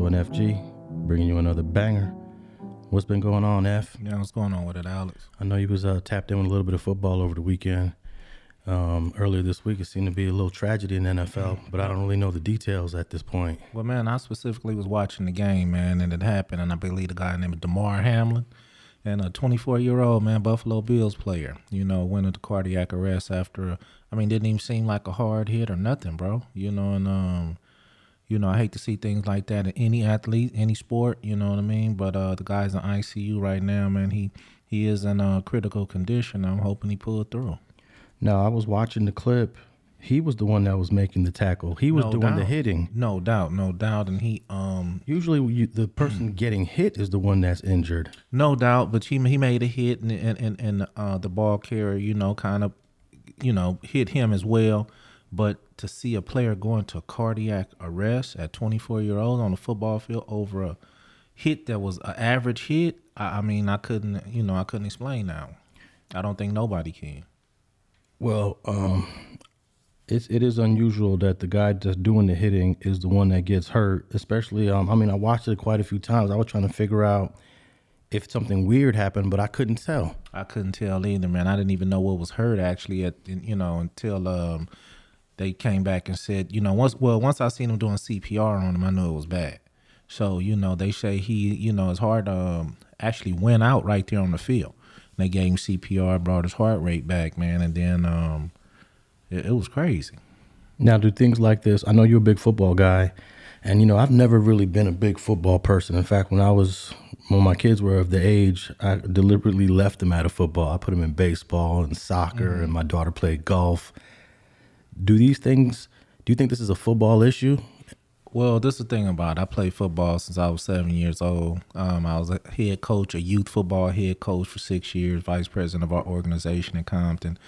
Streets and Scholars, Alex Alonso and FG, bringing you another banger. What's been going on, F? Yeah, what's going on with it, Alex? I know you was uh, tapped in with a little bit of football over the weekend. Um, earlier this week, it seemed to be a little tragedy in the NFL, but I don't really know the details at this point. Well, man, I specifically was watching the game, man, and it happened, and I believe the guy named Damar Hamlin, and a 24 year old man, Buffalo Bills player, you know, went into cardiac arrest after. I mean, didn't even seem like a hard hit or nothing, bro. You know, and um, you know, I hate to see things like that in any athlete, any sport. You know what I mean? But uh, the guy's in ICU right now, man. He he is in a critical condition. I'm hoping he pulled through. No, I was watching the clip. He was the one that was making the tackle. He was No doing the hitting. No doubt, no doubt, and he um Usually, you, the person getting hit is the one that's injured. No doubt, but he he made a hit, and and and, and uh, the ball carrier, you know, kind of, you know, hit him as well. But to see a player going to cardiac arrest at 24 year old on the football field over a hit that was an average hit, I, I mean, I couldn't, you know, I couldn't explain that. I don't think nobody can. Well, um, it's it is unusual that the guy that's doing the hitting is the one that gets hurt. Especially, um, I mean, I watched it quite a few times. I was trying to figure out if something weird happened, but I couldn't tell. I couldn't tell either, man. I didn't even know what was hurt actually at you know until um they came back and said, you know, once well once I seen him doing CPR on him, I knew it was bad. So you know they say he you know his heart um actually went out right there on the field. And they gave him CPR, brought his heart rate back, man, and then um it, it was crazy. Now, do things like this? I know you're a big football guy, and you know I've never really been a big football person. In fact, when I was when my kids were of the age, I deliberately left them out of football. I put them in baseball and soccer, and my daughter played golf. Do these things? Do you think this is a football issue? Well, this is the thing about it. I played football since I was seven years old. Um, I was a head coach, a youth football head coach for six years, vice president of our organization in Compton.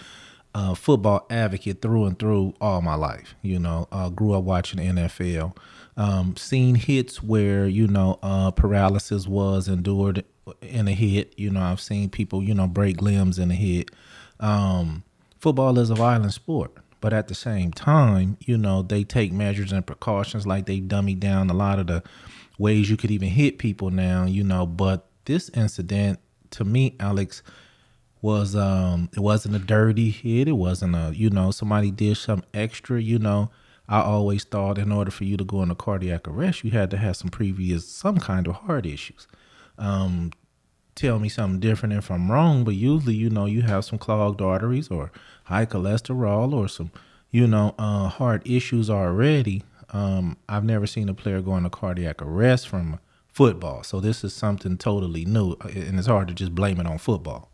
Uh, football advocate through and through all my life. You know, uh, grew up watching NFL. Um, seen hits where you know uh, paralysis was endured in a hit. You know, I've seen people you know break limbs in a hit. Um, football is a violent sport, but at the same time, you know, they take measures and precautions like they dummy down a lot of the ways you could even hit people now, you know, but this incident to me, Alex, was um it wasn't a dirty hit, it wasn't a you know, somebody did some extra, you know. I always thought in order for you to go into cardiac arrest, you had to have some previous some kind of heart issues. Um tell me something different if I'm wrong, but usually, you know, you have some clogged arteries or high cholesterol or some, you know, uh, heart issues already. Um, I've never seen a player go into cardiac arrest from football. So this is something totally new, uh, and it's hard to just blame it on football.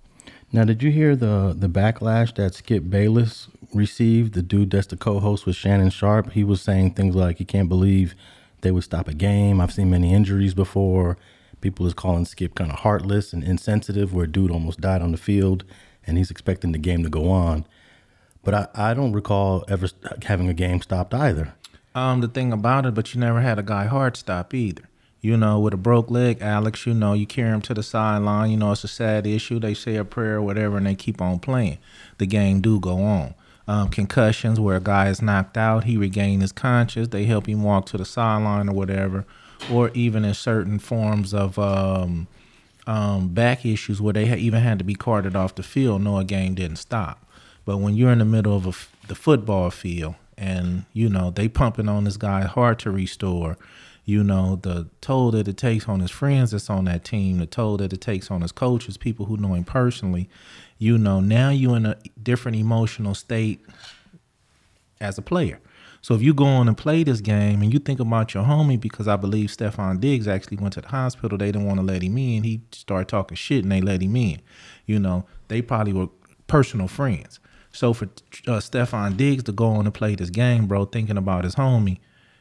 Now, did you hear the the backlash that Skip Bayless received? The dude that's the co-host with Shannon Sharpe. He was saying things like he can't believe they would stop a game. I've seen many injuries before. People is calling Skip kind of heartless and insensitive, where a dude almost died on the field, and he's expecting the game to go on. But I, I don't recall ever having a game stopped either. Um, the thing about it, but you never had a guy heart stop either. You know, with a broke leg, Alex, you know, you carry him to the sideline. You know, it's a sad issue. They say a prayer or whatever, and they keep on playing. The game do go on. Um, concussions, where a guy is knocked out, he regain his conscious. They help him walk to the sideline or whatever, or even in certain forms of um, um, back issues where they even had to be carted off the field. No, a game didn't stop. But when you're in the middle of the football field and you know they pumping on this guy hard to restore, you know the toll that it takes on his friends that's on that team, the toll that it takes on his coaches, people who know him personally, you know now you're in a different emotional state as a player. So if you go on and play this game and you think about your homie, because I believe Stefon Diggs actually went to the hospital, they didn't want to let him in. He started talking shit and they let him in. You know, they probably were personal friends. So for uh, Stefon Diggs to go on and play this game, bro, thinking about his homie,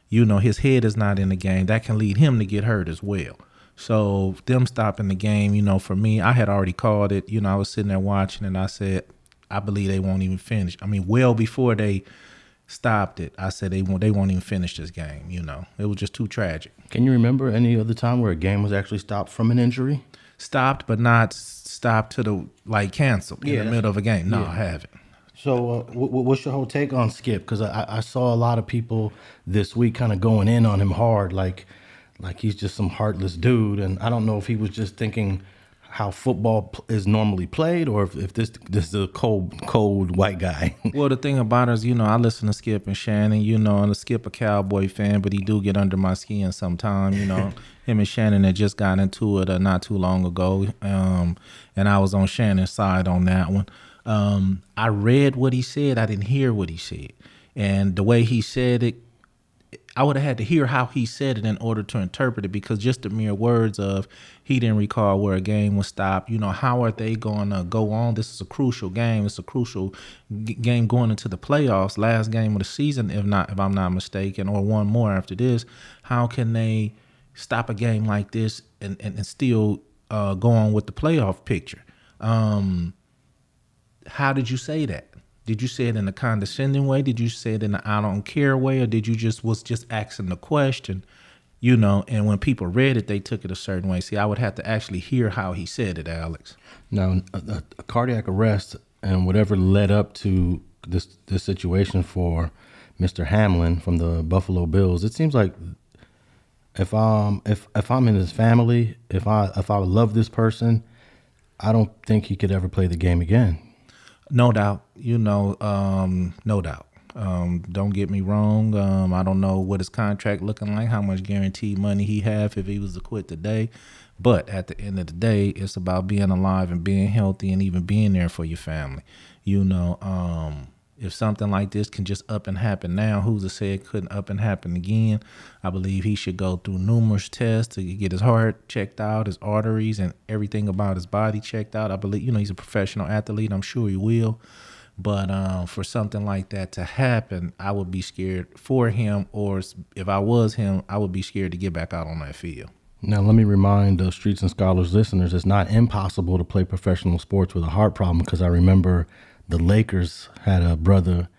you know, his head is not in the game. That can lead him to get hurt as well. So them stopping the game, you know, for me, I had already called it. You know, I was sitting there watching and I said, I believe they won't even finish. I mean, well before they stopped it, I said they won't they won't even finish this game, you know. It was just too tragic. Can you remember any other time where a game was actually stopped from an injury? Stopped but not stopped to the like canceled Yeah, in the middle of a game. No, yeah. I haven't. So uh, w- w- what's your whole take on Skip? Because I, I saw a lot of people this week kind of going in on him hard, like like he's just some heartless dude. And I don't know if he was just thinking how football is normally played, or if, if this this is a cold cold white guy. Well, the thing about it is, you know, I listen to Skip and Shannon, you know, and Skip a Cowboy fan, but he do get under my skin sometime, you know. Him and Shannon had just got into it uh, not too long ago, um, and I was on Shannon's side on that one. Um, I read what he said, I didn't hear what he said, and the way he said it I would have had to hear how he said it in order to interpret it because just the mere words of he didn't recall where a game was stopped. You know, how are they going to go on? This is a crucial game. It's a crucial g- game going into the playoffs, last game of the season, if not, if I'm not mistaken, or one more after this. How can they stop a game like this and and, and still uh, go on with the playoff picture? Um, how did you say that? Did you say it in a condescending way? Did you say it in an I don't care way, or did you just was just asking the question, you know? And when people read it, they took it a certain way. See, I would have to actually hear how he said it, Alex. now, a, a cardiac arrest and whatever led up to this this situation for Mr. Hamlin from the Buffalo Bills, it seems like if um if if I'm in his family, if I if I love this person, I don't think he could ever play the game again. No doubt, you know, um, no doubt. Um, don't get me wrong. Um, I don't know what his contract looking like, how much guaranteed money he have if he was to quit today. But at the end of the day, it's about being alive and being healthy and even being there for your family. You know, um, if something like this can just up and happen now, who's to say it couldn't up and happen again? I believe he should go through numerous tests to get his heart checked out, his arteries, and everything about his body checked out. I believe, you know, he's a professional athlete. I'm sure he will. But um, for something like that to happen, I would be scared for him, or if I was him, I would be scared to get back out on that field. Now, let me remind the Streets and Scholars listeners it's not impossible to play professional sports with a heart problem because I remember the Lakers had a brother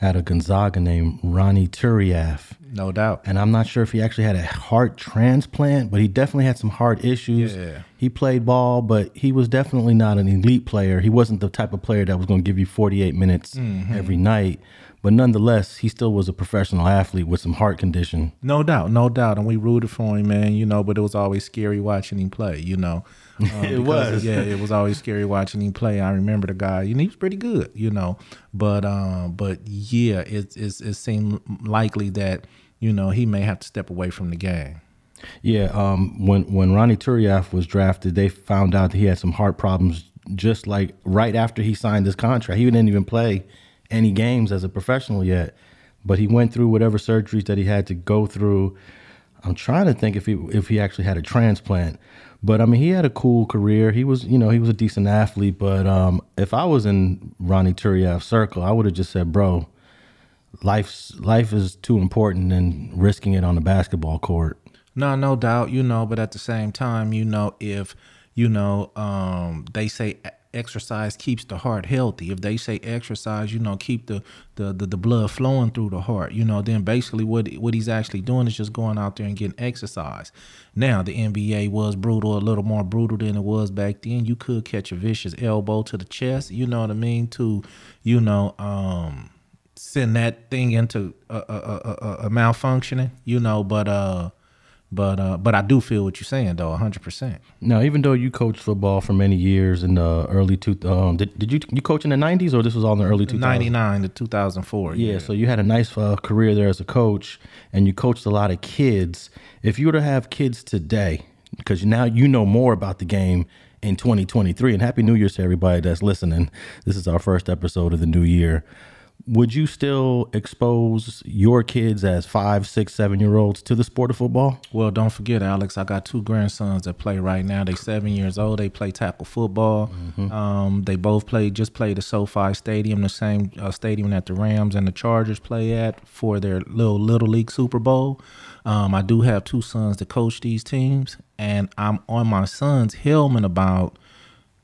at a Gonzaga named Ronnie Turiaf. No doubt. And I'm not sure if he actually had a heart transplant, but he definitely had some heart issues. Yeah. He played ball, but he was definitely not an elite player. He wasn't the type of player that was going to give you 48 minutes Mm-hmm. every night. But nonetheless, he still was a professional athlete with some heart condition. No doubt, no doubt, and we rooted for him, man. You know, but it was always scary watching him play. You know, Um, because- was. yeah, it was always scary watching him play. I remember the guy, and he was pretty good, you know. But, um, but yeah, it it, it seemed likely that you know he may have to step away from the game. Yeah, um, when when Ronnie Turiaf was drafted, they found out that he had some heart problems. Just like right after he signed his contract, he didn't even play any games as a professional yet. But he went through whatever surgeries that he had to go through. I'm trying to think if he if he actually had a transplant. But I mean, he had a cool career. He was, you know, he was a decent athlete. But um, if I was in Ronnie Turiaf's circle, I would have just said, "Bro, life's life is too important than risking it on the basketball court." No, no doubt, you know, but at the same time, you know, if you know, um, they say exercise keeps the heart healthy. If they say exercise, you know, keep the the, the, the blood flowing through the heart, you know, then basically what what he's actually doing is just going out there and getting exercise. Now the NBA was brutal, a little more brutal than it was back then. You could catch a vicious elbow to the chest, you know what I mean, to you know, um send that thing into a, a, a, a, a malfunctioning, you know, but uh but uh but I do feel what you're saying though, hundred percent. Now, even though you coached football for many years in the early two, um, did, did you you coach in the '90s or this was all in the early 2000s? Ninety nine to two thousand four. Yeah, so you had a nice uh, career there as a coach, and you coached a lot of kids. If you were to have kids today, because now you know more about the game in 2023, and Happy New Year to everybody that's listening. This is our first episode of the new year. Would you still expose your kids as five, six, seven year olds to the sport of football? Well, don't forget, Alex. I got two grandsons that play right now. They're seven years old. They play tackle football. Um, they both play just play the SoFi Stadium, the same uh, stadium that the Rams and the Chargers play at for their little little league Super Bowl. Um, I do have two sons that coach these teams, and I'm on my son's helmet about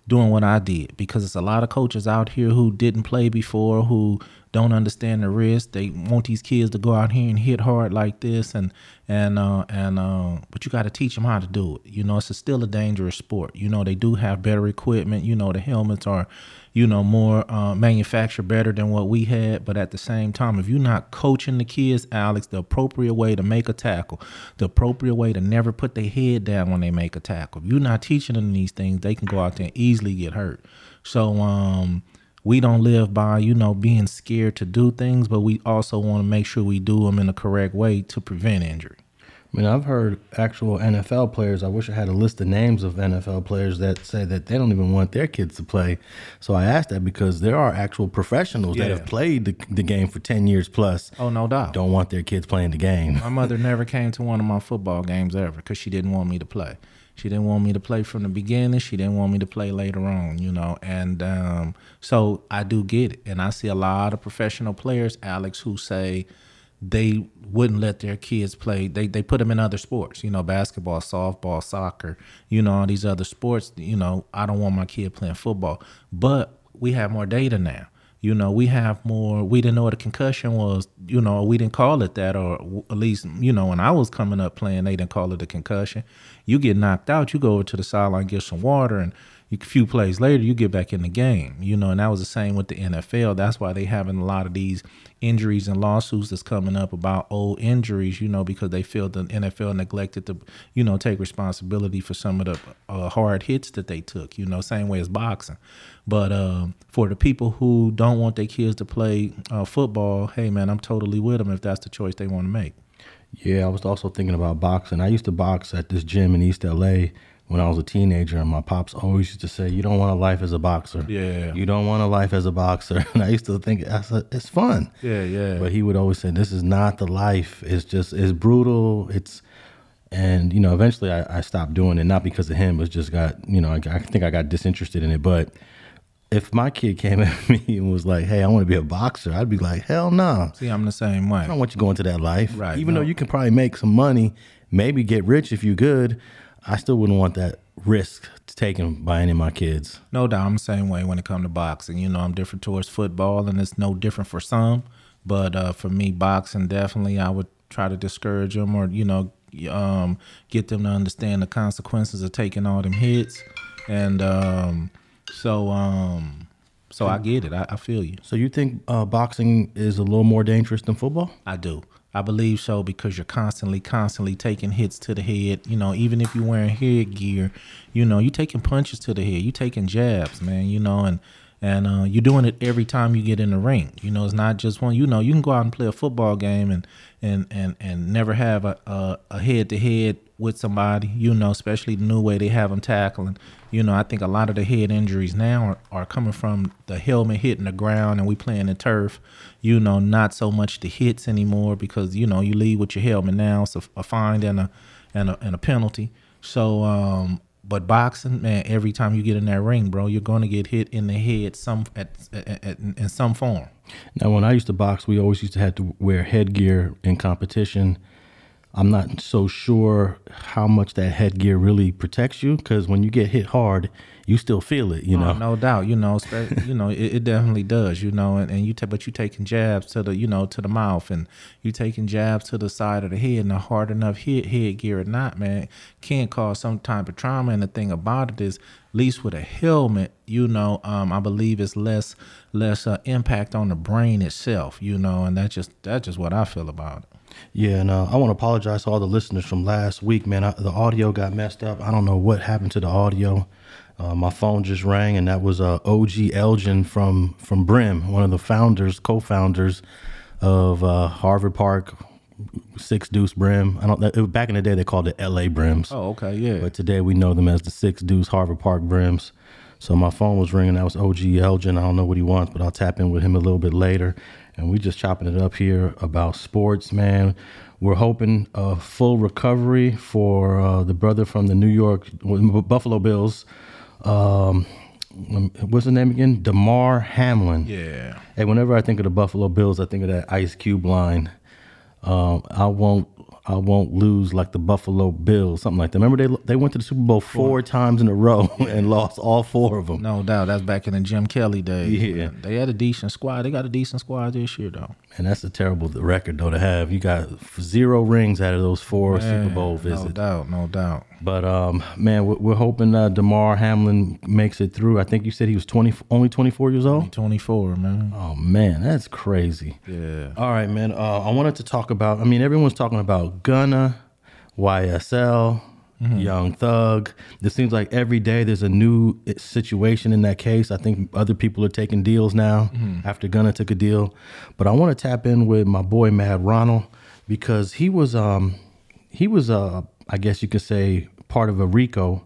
doing what I did because it's a lot of coaches out here who didn't play before, who don't understand the risk. They want these kids to go out here and hit hard like this, and and uh, and uh, but you got to teach them how to do it. You know, it's a, still a dangerous sport. You know, they do have better equipment. You know, the helmets are, you know, more uh, manufactured better than what we had. But at the same time, if you're not coaching the kids, Alex, the appropriate way to make a tackle, the appropriate way to never put their head down when they make a tackle, if you're not teaching them these things, they can go out there and easily get hurt. So um, we don't live by you know being scared to do things, but we also want to make sure we do them in the correct way to prevent injury. I mean, I've heard actual NFL players. I wish I had a list of names of NFL players that say that they don't even want their kids to play. So I asked that because there are actual professionals that have played the, the game for 10 years plus, Oh no doubt. don't want their kids playing the game. My mother never came to one of my football games ever because she didn't want me to play. She didn't want me to play from the beginning. She didn't want me to play later on, you know. And um, so I do get it. And I see a lot of professional players, Alex, who say they wouldn't let their kids play. They they put them in other sports, you know, basketball, softball, soccer, you know, all these other sports. You know, I don't want my kid playing football. But we have more data now. You know, we have more. We didn't know what a concussion was. You know, we didn't call it that, or at least, you know, when I was coming up playing, they didn't call it a concussion. You get knocked out, you go over to the sideline, get some water, and a few plays later, you get back in the game. You know, and that was the same with the NFL. That's why they having a lot of these injuries and lawsuits that's coming up about old injuries. You know, because they feel the NFL neglected to, you know, take responsibility for some of the uh, hard hits that they took. You know, same way as boxing. But um, for the people who don't want their kids to play uh, football, hey man, I'm totally with them if that's the choice they want to make. Yeah, I was also thinking about boxing. I used to box at this gym in East LA when I was a teenager, and my pops always used to say, "You don't want a life as a boxer. Yeah. you don't want a life as a boxer." And I used to think, I said, "It's fun." Yeah, yeah. But he would always say, "This is not the life. It's just it's brutal. It's." And you know, eventually, I, I stopped doing it, not because of him. but just got you know, I, I think I got disinterested in it. But if my kid came at me and was like, "Hey, I want to be a boxer," I'd be like, "Hell no." See, I'm the same way. I don't want you going to that life. Right, Even no. though you can probably make some money, maybe get rich if you're good, I still wouldn't want that risk taken by any of my kids. No doubt, I'm the same way when it comes to boxing. You know, I'm different towards football, and it's no different for some. But uh, for me, boxing definitely, I would try to discourage them or you know, um, get them to understand the consequences of taking all them hits. And um, so, um, so I get it. I, I feel you. So you think uh, boxing is a little more dangerous than football? I do. I believe so because you're constantly, constantly taking hits to the head. You know, even if you're wearing headgear, you know, you're taking punches to the head. You're taking jabs, man. You know, and and uh, you're doing it every time you get in the ring. You know, it's not just one. You know, you can go out and play a football game and and and and never have a a, a head to head with somebody. You know, especially the new way they have them tackling. You know, I think a lot of the head injuries now are, are coming from the helmet hitting the ground and we playing the turf. You know, not so much the hits anymore because you know you leave with your helmet now. It's a, a fine and a and a and a penalty. So, um, but boxing, man, every time you get in that ring, bro, you're gonna get hit in the head some at, at, at in some form. Now, when I used to box, we always used to have to wear headgear in competition. I'm not so sure how much that headgear really protects you because when you get hit hard, you still feel it. You know. Oh, no doubt. You know, you know, it, it definitely does. You know, and, and you ta- but you taking jabs to the, you know, to the mouth, and you taking jabs to the side of the head, and a hard enough hit headgear or not, man, can cause some type of trauma. And the thing about it is, at least with a helmet, you know, um, I believe it's less less uh, impact on the brain itself. You know, and that's just that's just what I feel about it. Yeah, and uh, I want to apologize to all the listeners from last week, man. I, the audio got messed up. I don't know what happened to the audio. Uh, my phone just rang, and that was uh, OG Elgin from from Brim, one of the founders, co-founders of uh, Harvard Park Six Deuce Brim. I don't. It, back in the day, they called it L.A. Brims. Oh, okay, yeah. But today we know them as the Six Deuce Harvard Park Brims. So my phone was ringing. That was OG Elgin. I don't know what he wants, but I'll tap in with him a little bit later. And we just chopping it up here about sports, man. We're hoping a full recovery for uh, the brother from the New York Buffalo Bills. Um, what's the name again? Damar Hamlin. yeah. Hey, whenever I think of the Buffalo Bills, I think of that Ice Cube line. Um, I won't. I won't lose like the Buffalo Bills, something like that. Remember they they went to the Super Bowl four times in a row and lost all four of them. No doubt. That's back in the Jim Kelly days. Yeah. man. They had a decent squad. They got a decent squad this year, though. And that's a terrible record though to have. You got zero rings out of those four Super Bowl visits. No doubt. No doubt. But um, man, we're, we're hoping uh, Damar Hamlin makes it through. I think you said he was twenty, only twenty four years old. 24, man. Oh man, that's crazy. Yeah. All right, man. Uh, I wanted to talk about. I mean, everyone's talking about Gunna, YSL, Young Thug. It seems like every day there's a new situation in that case. I think other people are taking deals now after Gunna took a deal. But I want to tap in with my boy Mad Ronald because he was um he was uh I guess you could say part of a RICO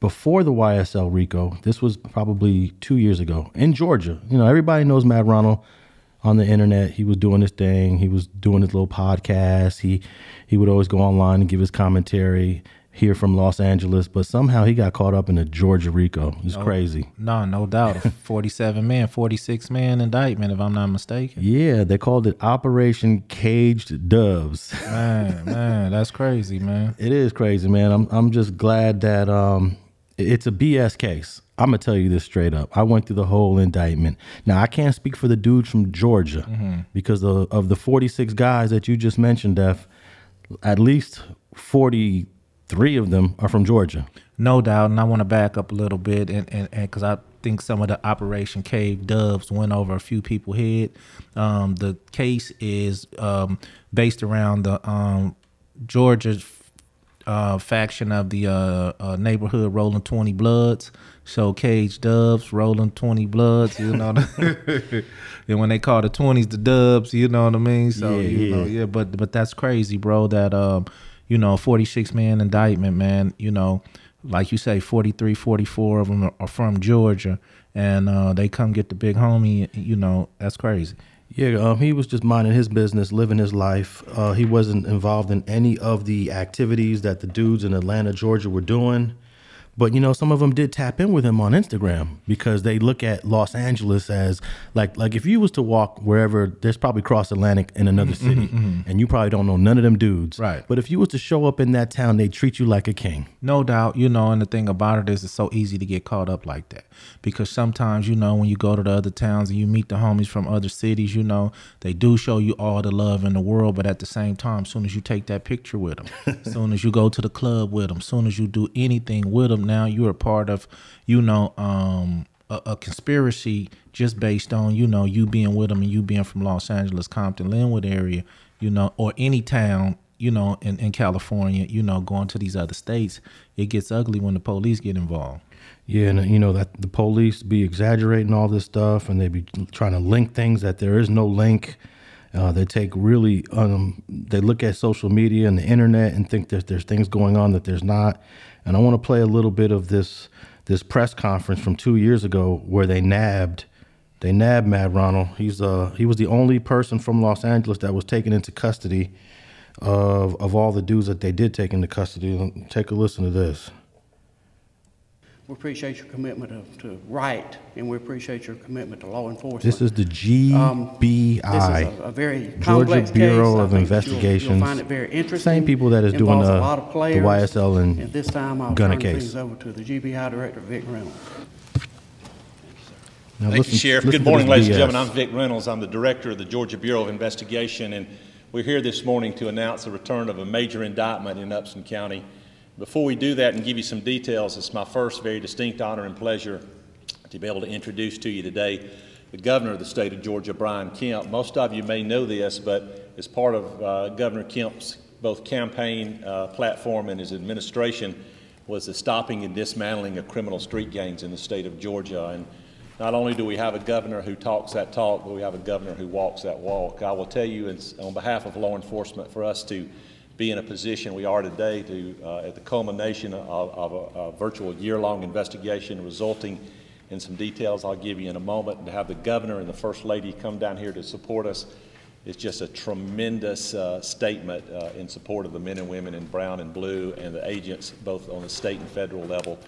before the YSL RICO. This was probably two years ago in Georgia. You know, everybody knows Mad Ronald on the internet. He was doing his thing. He was doing his little podcast. He he would always go online and give his commentary here from Los Angeles. But somehow he got caught up in the Georgia RICO. It's crazy. No, no doubt. 47 man, 46 man indictment, if I'm not mistaken. Yeah, they called it Operation Caged Doves. Man, man, that's crazy, man. It is crazy, man. I'm I'm just glad that um it's a BS case. I'm gonna tell you this straight up. I went through the whole indictment. Now I can't speak for the dudes from Georgia because of, of the 46 guys that you just mentioned, Def. At least 43 of them are from Georgia. No doubt, and I want to back up a little bit, and and because I think some of the Operation Caged Doves went over a few people head. Um, the case is um, based around the um, Georgia uh, faction of the uh, uh, neighborhood Rolling Twenty Bloods. So Cage Dubs, Rolling Twenty Bloods, you know. and when they call the twenties the Dubs, you know what I mean. So Yeah, you yeah. know, yeah, but but that's crazy, bro. That um, you know, forty six man indictment, man. You know, like you say, 43, 44 of them are from Georgia, and uh, they come get the big homie. You know, that's crazy. Yeah, um, he was just minding his business, living his life. Uh, he wasn't involved in any of the activities that the dudes in Atlanta, Georgia were doing. But you know, some of them did tap in with him on Instagram because they look at Los Angeles as like like if you was to walk wherever, there's probably cross Atlantic in another mm-hmm, city, mm-hmm, mm-hmm. and you probably don't know none of them dudes. Right. But if you was to show up in that town, they treat you like a king. No doubt, you know, and the thing about it is it's so easy to get caught up like that. Because sometimes, you know, when you go to the other towns and you meet the homies from other cities, you know, they do show you all the love in the world, but at the same time, as soon as you take that picture with them, as soon as you go to the club with them, soon as you do anything with them, now you're part of, you know, um, a, a conspiracy just based on, you know, you being with them and you being from Los Angeles, Compton, Lynwood area, you know, or any town you know, in, in California, you know, going to these other states, it gets ugly when the police get involved. Yeah, and you know that the police be exaggerating all this stuff, and they be trying to link things that there is no link. Uh, they take really, um, they look at social media and the internet and think that there's things going on that there's not. And I want to play a little bit of this this press conference from two years ago where they nabbed, they nabbed Mad Ronald. He's uh he was the only person from Los Angeles that was taken into custody of of all the dudes that they did take into custody. Take a listen to this. We appreciate your commitment to, to right, and we appreciate your commitment to law enforcement. This is the um, GBI. This is a, a very Georgia complex Bureau case. I of think that you'll- Investigations. You'll find it very interesting. Same people that is doing Involves the- a lot of the players. YSL and At this time, I'll Gunna turn case. things over to the GBI Director, Vic Reynolds. Now Thank listen- you, Sheriff. listen Good to morning, this ladies and BS. gentlemen. I'm Vic Reynolds. I'm the Director of the Georgia Bureau of Investigation, and we're here this morning to announce the return of a major indictment in Upson County. Before we do that and give you some details, it's my first very distinct honor and pleasure to be able to introduce to you today the Governor of the state of Georgia, Brian Kemp. Most of you may know this, but as part of uh, Governor Kemp's both campaign uh, platform and his administration was the stopping and dismantling of criminal street gangs in the state of Georgia. And not only do we have a governor who talks that talk, but we have a governor who walks that walk. I will tell you, on behalf of law enforcement, for us to be in a position we are today to, uh, at the culmination of, of a, a virtual year-long investigation resulting in some details I'll give you in a moment, and to have the governor and the first lady come down here to support us is just a tremendous uh, statement uh, in support of the men and women in brown and blue and the agents both on the state and federal level.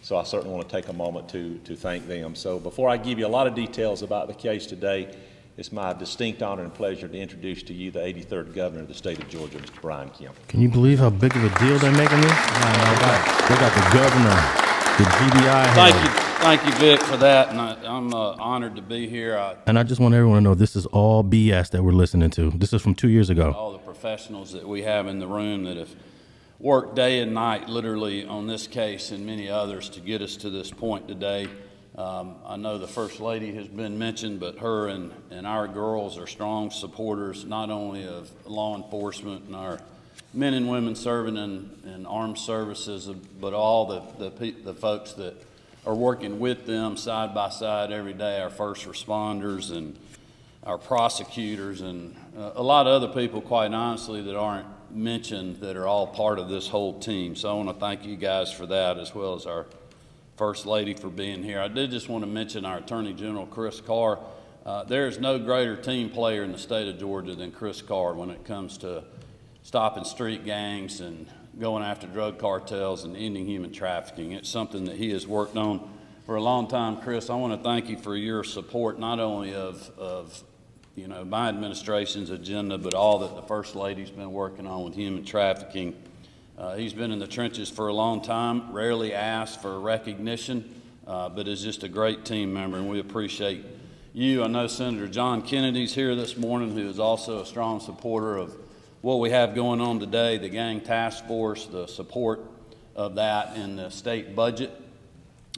So I certainly want to take a moment to, to thank them. So before I give you a lot of details about the case today, it's my distinct honor and pleasure to introduce to you the 83rd Governor of the state of Georgia, Mr. Brian Kemp. Can you believe how big of a deal they're making this? They got the governor, the GBI head. Thank you, thank you, Vic, for that, and I, I'm uh, honored to be here. I, And I just want everyone to know this is all BS that we're listening to. This is from two years ago. all the professionals that we have in the room that have worked day and night, literally, on this case and many others to get us to this point today. Um, I know the First Lady has been mentioned, but her and, and our girls are strong supporters not only of law enforcement and our men and women serving in, in armed services, but all the, the, the folks that are working with them side by side every day, our first responders and our prosecutors and uh, a lot of other people, quite honestly, that aren't mentioned that are all part of this whole team. So I want to thank you guys for that, as well as our First Lady for being here. I did just want to mention our Attorney General, Chris Carr. Uh, there is no greater team player in the state of Georgia than Chris Carr when it comes to stopping street gangs and going after drug cartels and ending human trafficking. It's something that he has worked on for a long time. Chris, I want to thank you for your support, not only of, of you know, my administration's agenda, but all that the First Lady's been working on with human trafficking. Uh, he's been in the trenches for a long time, rarely asked for recognition, uh, but is just a great team member, and we appreciate you. I know Senator John Kennedy's here this morning, who is also a strong supporter of what we have going on today, the gang task force, the support of that in the state budget,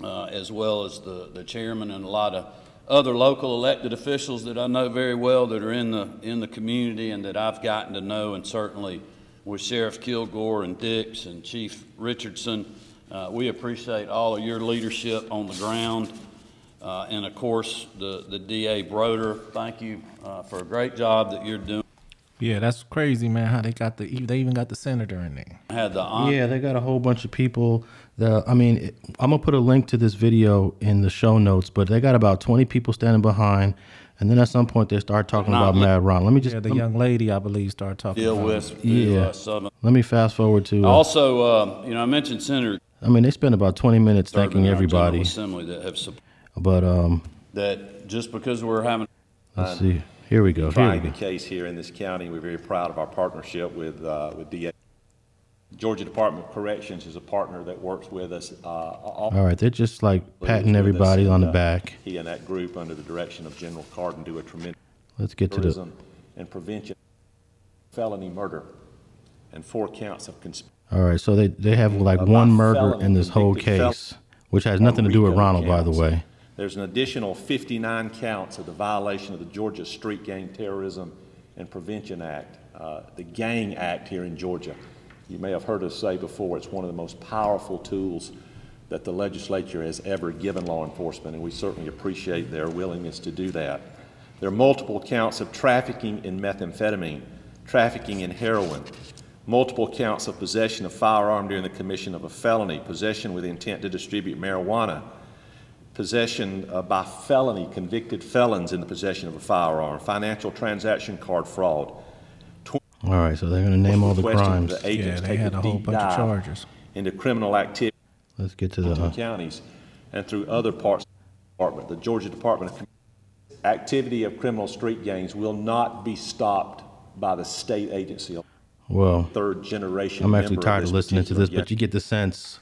uh, as well as the, the chairman and a lot of other local elected officials that I know very well that are in the, in the community and that I've gotten to know, and certainly with Sheriff Kilgore and Dix and Chief Richardson. Uh, we appreciate all of your leadership on the ground. Uh, and of course, the, the DA Broder, thank you uh, for a great job that you're doing. Yeah, that's crazy, man. How they got the they even got the senator in there. Had the honor. Yeah, they got a whole bunch of people. The I mean, it- I'm gonna put a link to this video in the show notes, but they got about 20 people standing behind, and then at some point they start talking Not about li- Mad Ron. Let me just Yeah, the young lady, I believe, started talking deal about with it. Yeah. uh, Southern. let me fast forward to. Uh, Also, uh, you know, I mentioned Senator I mean, they spent about 20 minutes thanking in our General everybody, Assembly that have sup- but um, that just because we're having let's see. Here we go. Here we go. the case here in this county, we're very proud of our partnership with, uh, with DA. Georgia Department of Corrections is a partner that works with us, uh, all All right, they're just like patting everybody on the uh, back. He and that group, under the direction of General Carden, do a tremendous Let's get to the. tourism and prevention felony murder and four counts of conspiracy. All right, so they they have like About one murder felony in this whole convicted fel- case, which has nothing to do with Ronald, by the way. There's an additional 59 counts of the violation of the Georgia Street Gang Terrorism and Prevention Act, uh, the Gang Act here in Georgia. You may have heard us say before, it's one of the most powerful tools that the legislature has ever given law enforcement, and we certainly appreciate their willingness to do that. There are multiple counts of trafficking in methamphetamine, trafficking in heroin, multiple counts of possession of firearm during the commission of a felony, possession with intent to distribute marijuana, possession uh, by felony, convicted felons in the possession of a firearm, financial transaction card fraud. All right, so they're gonna name all the Requesting crimes. The agents Yeah, they take had a whole bunch of charges. Into criminal activity Let's get to the. in Uh, counties and through other parts of the department. The Georgia Department of Activity of criminal street gangs will not be stopped by the state agency, well, third generation. I'm actually member of tired of listening to this, particular but you get the sense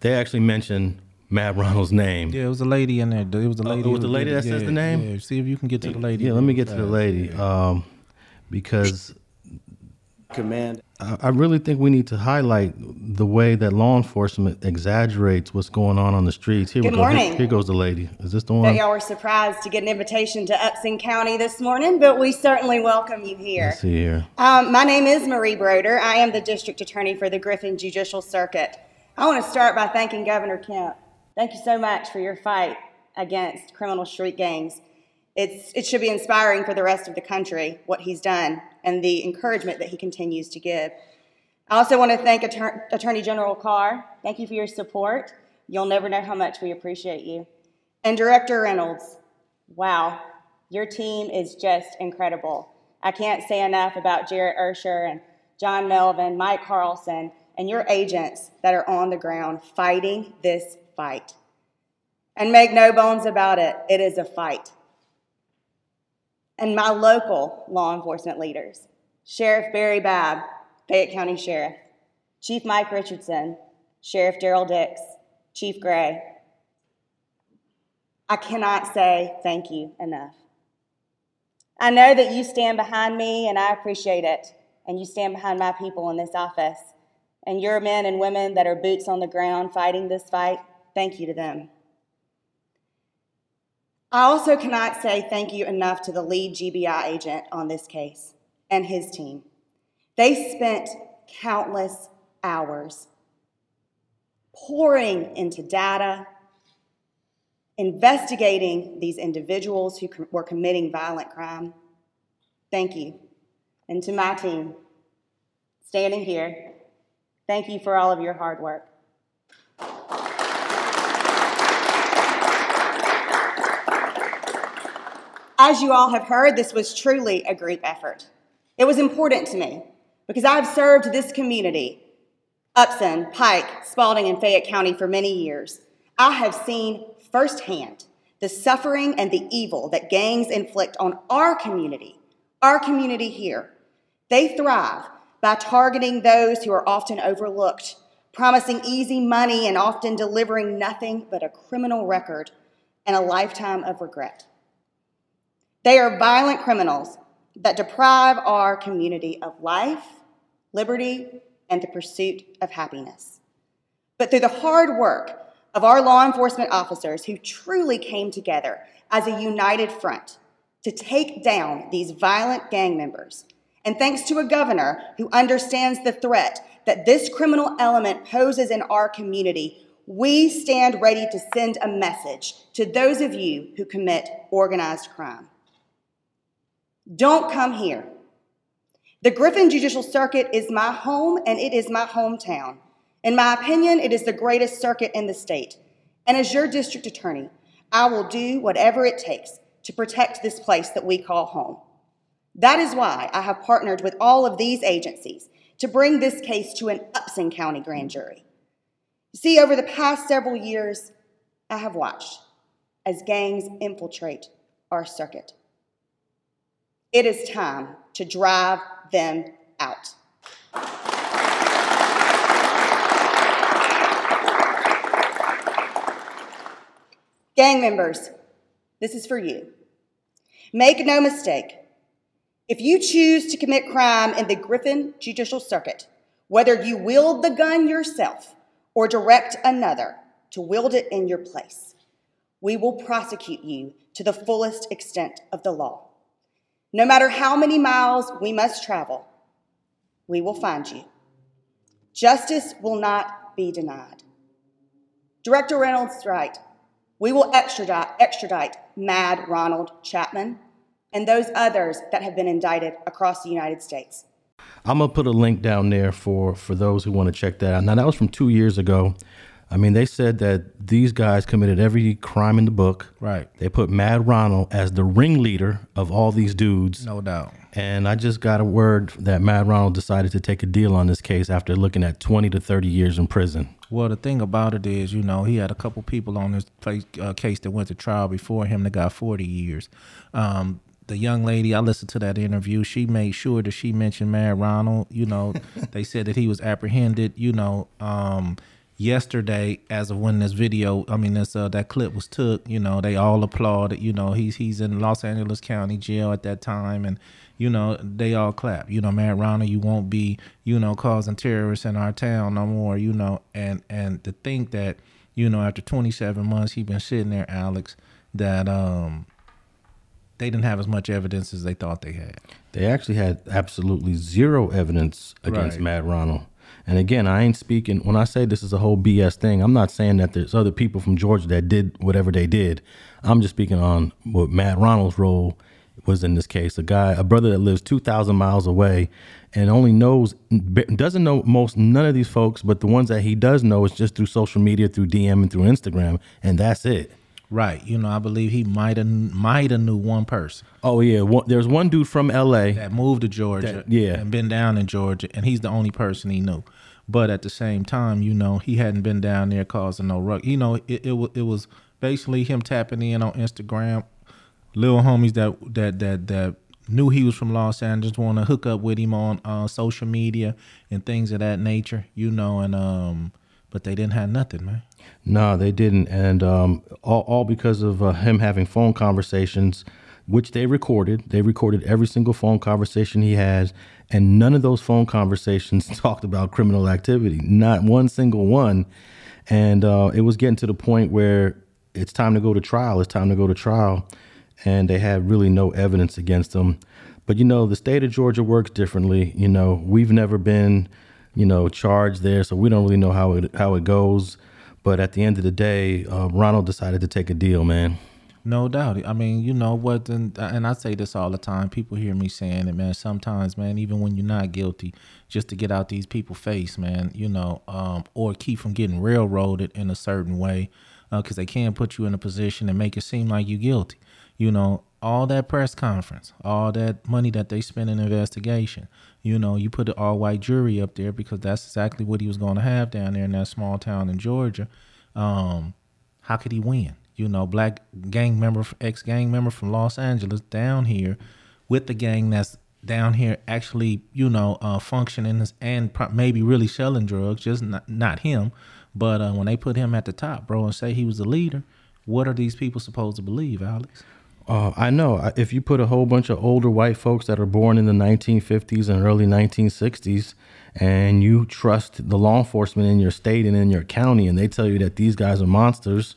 they actually mention Mad Ronald's name. Yeah, it was a lady in there. It was a Oh, lady. it was the lady did that says the name? Yeah, see if you can get to the lady. Yeah, let me get to the lady, um, because command. I, I really think we need to highlight the way that law enforcement exaggerates what's going on on the streets. Here Good we go. Here- morning. Here, goes the lady. Is this the one? y'all were surprised to get an invitation to Upson County this morning, but we certainly welcome you here. Let's see here. Um, my name is Marie Broder. I am the district attorney for the Griffin Judicial Circuit. I want to start by thanking Governor Kemp. Thank you so much for your fight against criminal street gangs. It's, it should be inspiring for the rest of the country what he's done and the encouragement that he continues to give. I also want to thank Attor- Attorney General Carr. Thank you for your support. You'll never know how much we appreciate you. And Director Reynolds, wow, your team is just incredible. I can't say enough about Jarrett Ursher and John Melvin, Mike Carlson, and your agents that are on the ground fighting this fight. And make no bones about it, it is a fight. And my local law enforcement leaders Sheriff Barry Babb, Fayette County Sheriff, Chief Mike Richardson, Sheriff Daryl Dix, Chief Gray. I cannot say thank you enough. I know that you stand behind me, and I appreciate it. And you stand behind my people in this office. And your men and women that are boots on the ground fighting this fight, thank you to them. I also cannot say thank you enough to the lead GBI agent on this case and his team. They spent countless hours pouring into data, investigating these individuals who were committing violent crime. Thank you. And to my team, standing here, thank you for all of your hard work. As you all have heard, this was truly a group effort. It was important to me because I've served this community, Upson, Pike, Spalding, and Fayette County for many years. I have seen firsthand the suffering and the evil that gangs inflict on our community, our community here. They thrive by targeting those who are often overlooked, promising easy money and often delivering nothing but a criminal record and a lifetime of regret. They are violent criminals that deprive our community of life, liberty, and the pursuit of happiness. But through the hard work of our law enforcement officers who truly came together as a united front to take down these violent gang members, and thanks to a governor who understands the threat that this criminal element poses in our community, we stand ready to send a message to those of you who commit organized crime. Don't come here. The Griffin Judicial Circuit is my home and it is my hometown. In my opinion, it is the greatest circuit in the state. And as your district attorney, I will do whatever it takes to protect this place that we call home. That is why I have partnered with all of these agencies to bring this case to an Upson County grand jury. See, over the past several years, I have watched as gangs infiltrate our circuit. It is time to drive them out. Gang members, this is for you. Make no mistake. If you choose to commit crime in the Griffin Judicial Circuit, whether you wield the gun yourself or direct another to wield it in your place, we will prosecute you to the fullest extent of the law. No matter how many miles we must travel, we will find you. Justice will not be denied. Director Reynolds right. We will extradite, extradite Mad Ronald Chatman and those others that have been indicted across the United States. I'm gonna put a link down there for for those who want to check that out. Now that was from two years ago. I mean, they said that these guys committed every crime in the book. Right. They put Mad Ronald as the ringleader of all these dudes. No doubt. And I just got a word that Mad Ronald decided to take a deal on this case after looking at 20 to 30 years in prison. Well, the thing about it is, you know, he had a couple people on this place, uh, case that went to trial before him that got 40 years. Um, the young lady, I listened to that interview. She made sure that she mentioned Mad Ronald. You know, they said that he was apprehended. You know, um, yesterday, as of when this video, I mean, this uh, that clip was took. You know, they all applauded. You know, he's he's in Los Angeles County Jail at that time, and you know they all clap. You know, Mad Ronald, you won't be you know causing terrorists in our town no more. You know, and and to think that you know after 27 months he been sitting there, Alex, that um they didn't have as much evidence as they thought they had. They actually had absolutely zero evidence against Right. Mad Ronald. And again, I ain't speaking when I say this is a whole BS thing. I'm not saying that there's other people from Georgia that did whatever they did. I'm just speaking on what Mad Ronald's role was in this case. A guy, a brother that lives 2,000 miles away, and only knows doesn't know most none of these folks, but the ones that he does know is just through social media, through DM and through Instagram, and that's it. Right. You know, I believe he might have might have knew one person Oh yeah, one, there's one dude from L.A. that moved to Georgia, That- yeah. and been down in Georgia, and he's the only person he knew. But at the same time, you know, he hadn't been down there causing no ruck. You know, it it, wa- it was basically him tapping in on Instagram, little homies that that that that knew he was from Los Angeles want to hook up with him on uh, social media and things of that nature, you know, and um, but they didn't have nothing, man. No, they didn't, and um, all, all because of uh, him having phone conversations, which they recorded. They recorded every single phone conversation he has, and none of those phone conversations talked about criminal activity. Not one single one. And uh, it was getting to the point where it's time to go to trial. It's time to go to trial, and they had really no evidence against him. But you know, the state of Georgia works differently. You know, we've never been, you know, charged there, so we don't really know how it how it goes. But at the end of the day, uh, Ronald decided to take a deal, man. No doubt. I mean, you know what, and, and I say this all the time. People hear me saying it, man. Sometimes, man, even when you're not guilty, just to get out these people's face, man, you know, um, or keep from getting railroaded in a certain way, because they can put you in a position and make it seem like you're guilty. You know, all that press conference, all that money that they spend in investigation. You know, you put an all-white jury up there because that's exactly what he was going to have down there in that small town in Georgia. Um, how could he win? You know, black gang member, ex gang member from Los Angeles down here with the gang that's down here actually, you know, uh, functioning and pro- maybe really selling drugs, just not, not him. But uh, when they put him at the top, bro, and say he was the leader, what are these people supposed to believe, Alex? Uh, I know if you put a whole bunch of older white folks that are born in the 1950s and early 1960s, and you trust the law enforcement in your state and in your county, and they tell you that these guys are monsters,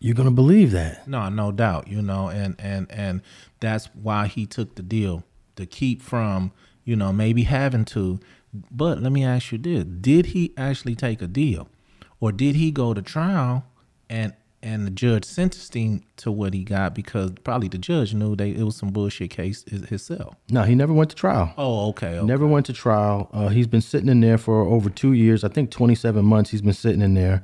you're gonna believe that. No, no doubt, you know, and and and that's why he took the deal to keep from, you know, maybe having to. But let me ask you this: Did he actually take a deal, or did he go to trial and and the judge sentenced him to what he got because probably the judge knew they it was some bullshit case himself. No, he never went to trial. Oh, okay, okay. Never went to trial. Uh, he's been sitting in there for over two years. I think 27 months he's been sitting in there,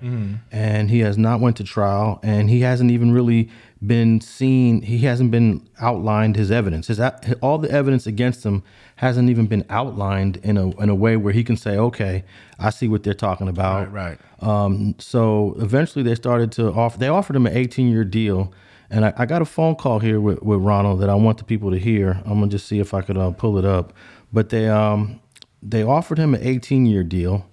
and he has not went to trial. And he hasn't even really been seen. He hasn't been outlined his evidence. His all the evidence against him hasn't even been outlined in a in a way where he can say, "Okay, I see what they're talking about." Right, right. Um, so eventually they started to offer. They offered him an 18 year deal. And I, I got a phone call here with, with Ronald that I want the people to hear. I'm gonna just see if I could uh, pull it up. But they um they offered him an 18 year deal.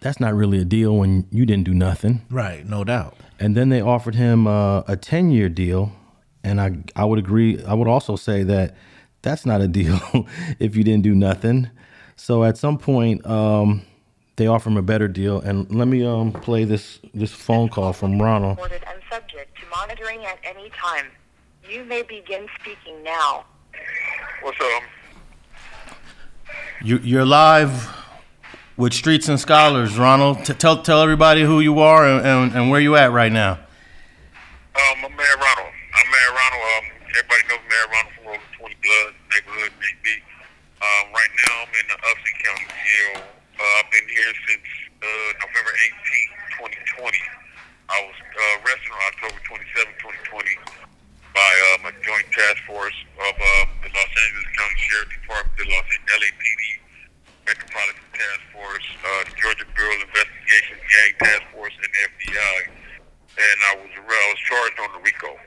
That's not really a deal when you didn't do nothing. right, no doubt. And then they offered him uh, a 10 year deal. And I I would agree. I would also say that that's not a deal if you didn't do nothing. So at some point, um, they offer him a better deal. And let me um play this this phone call from Ronald. recorded and subject to monitoring at any time. You may begin speaking now. What's up? You, you're live with Streets and Scholars, Ronald. T- tell tell everybody who you are and, and, and where you at right now. Um, I'm Mayor Ronald. I'm Mayor Ronald. Um, everybody knows Mayor Ronald from Rolling 20 Blood, neighborhood, BB. Um, right now, I'm in the Upson County Jail. Uh, I've been here since uh, November 18, 2020. I was uh, arrested on October 27, 2020 by um, a joint task force of um, the Los Angeles County Sheriff Department, the Los Angeles LAPD Metropolitan Task Force, uh, the Georgia Bureau of Investigation Gang Task Force, and the FBI. And I was I was charged on the RICO.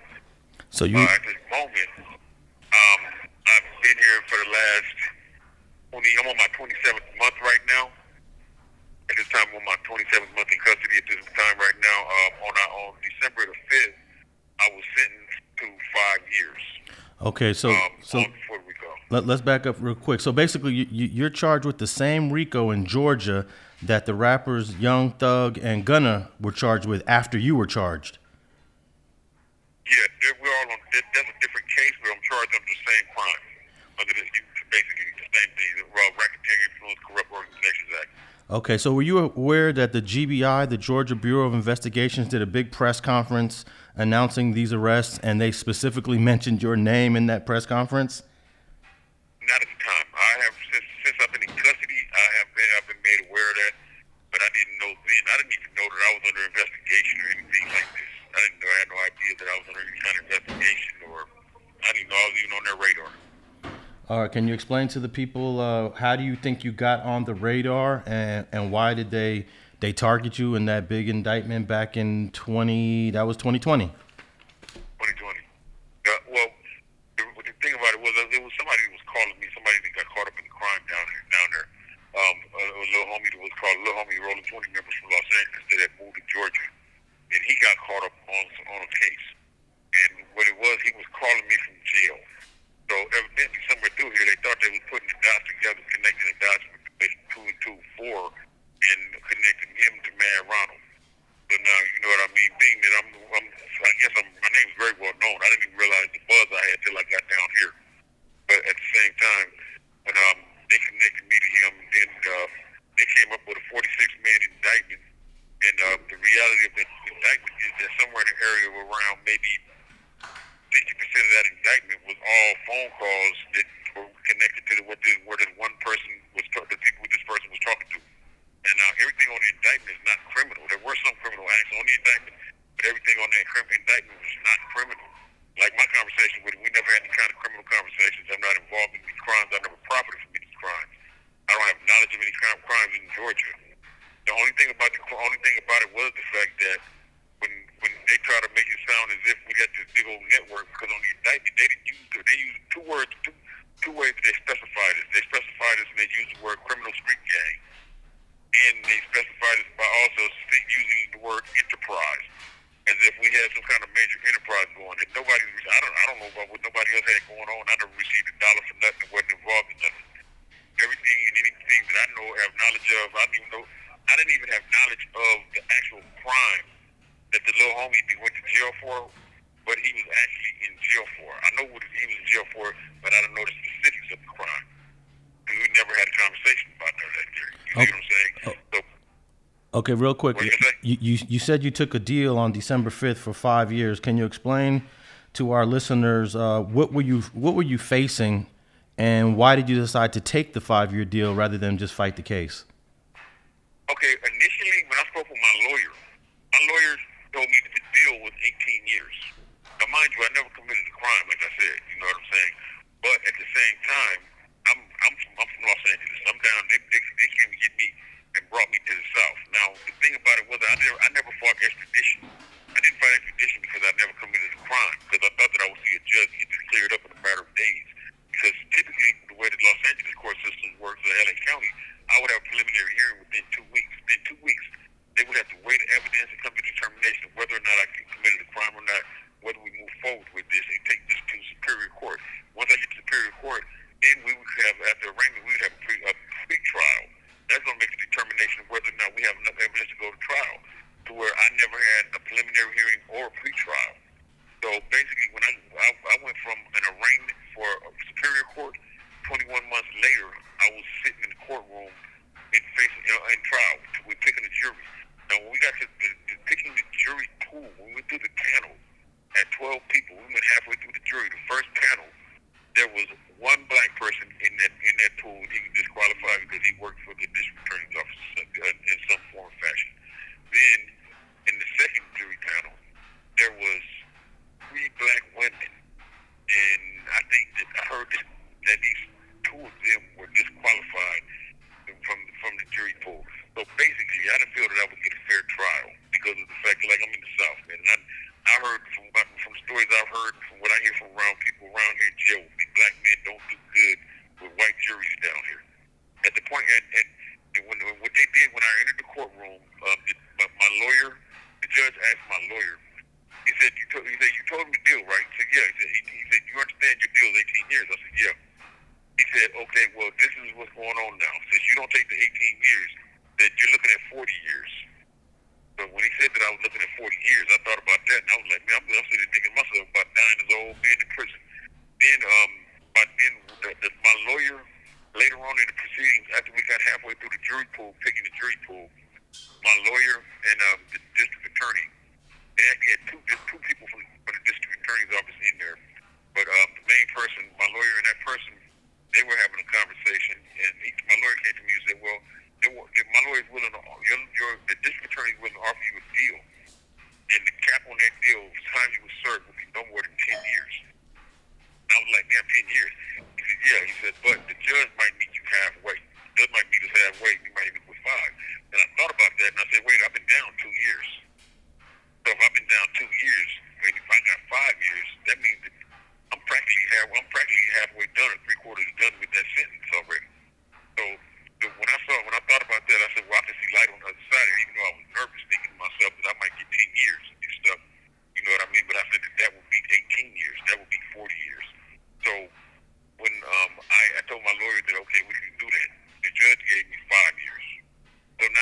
So you Uh, at this moment, um, I've been here for the last 20, I'm on my 27th month right now. Time, I'm on my 27th month in custody at this time right now. Um, on, on December the 5th, I was sentenced to five years okay? So um, so let, let's back up real quick. So basically, you, you, you're charged with the same RICO in Georgia that the rappers Young Thug and Gunna were charged with after you were charged. Yeah, we're all on, that, that's a different case, but I'm charged under the same crime. Under the, basically the same thing, the uh, Racketeering Influence Corrupt Organizations Act. Okay, so were you aware that the GBI, the Georgia Bureau of Investigations, did a big press conference announcing these arrests, and they specifically mentioned your name in that press conference? Not at the time. I have since since I've been in custody. I have been I've been made aware of that, but I didn't know then. I didn't even know that I was under investigation or anything like this. I didn't know. I had no idea that I was under any kind of investigation, or I didn't know I was even on their radar. Right, can you explain to the people uh, how do you think you got on the radar, and and why did they they target you in that big indictment back in twenty? That was twenty twenty. 2020. felony indictment, but everything on that criminal indictment was not criminal. Like my conversation. real quick. You, you, you, you said you took a deal on December 5th for five years. Can you explain to our listeners uh, what were you what were you facing, and why did you decide to take the five year deal rather than just fight the case?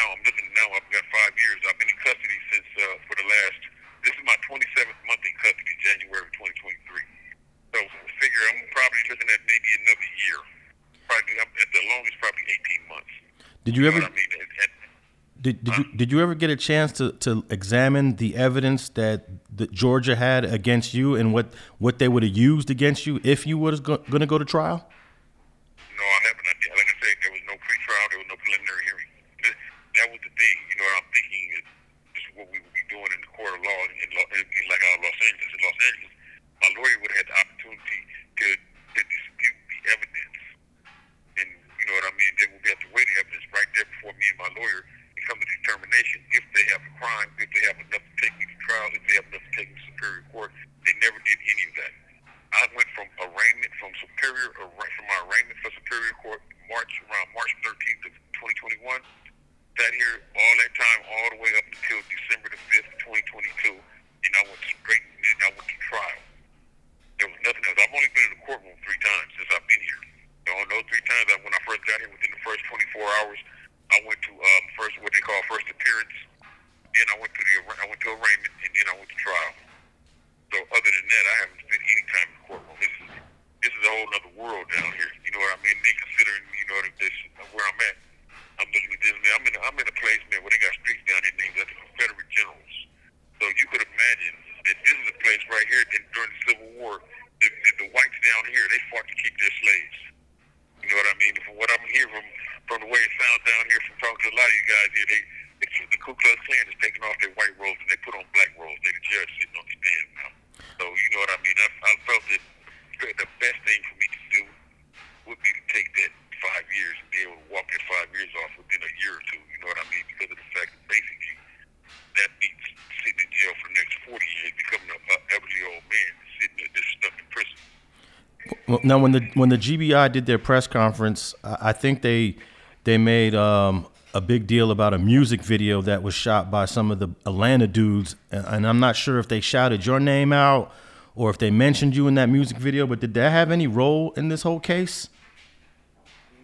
now. I'm looking now. I've got five years. I've been in custody since uh, for the last. This is my 27th month in custody, January 2023. So figure I'm probably looking at maybe another year. Probably I'm, at the longest, probably 18 months. Did you, you ever? I mean? and, and, did, did, you, did you ever get a chance to, to examine the evidence that the Georgia had against you and what, what they would have used against you if you were going to go to trial? Now, when the when the GBI did their press conference, I think they they made um, a big deal about a music video that was shot by some of the Atlanta dudes, and and I'm not sure if they shouted your name out or if they mentioned you in that music video. But did that have any role in this whole case?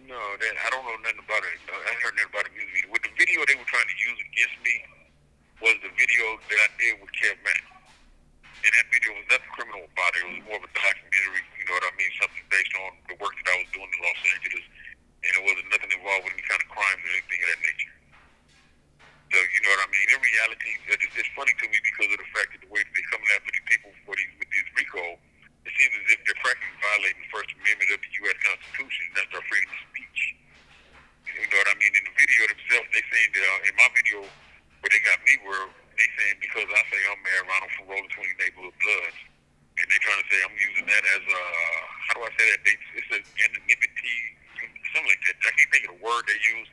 No, that I don't know nothing about it. I heard nothing about the music video. With the video they were trying to use against me was the video that I did with Kev Mack. And that video was nothing criminal about it. It was more of a documentary, you know what I based on the work that I was doing in Los Angeles. And it wasn't nothing involved with any kind of crimes or anything of that nature. So, you know what I mean? In reality, it's, funny to me because of the fact that the way that they're coming after these people for these, with these RICO, it seems as if they're practically violating the First Amendment of the U.S. Constitution. That's our freedom of speech. You know what I mean? In the video themselves, they saying that uh, in my video where they got me, where they saying because I say I'm Mayor Ronald from Rolling 20 Neighborhood Bloods, they trying to say I'm using that as a how do I say that? They, it's a anonymity, something like that. I can't think of the word they use,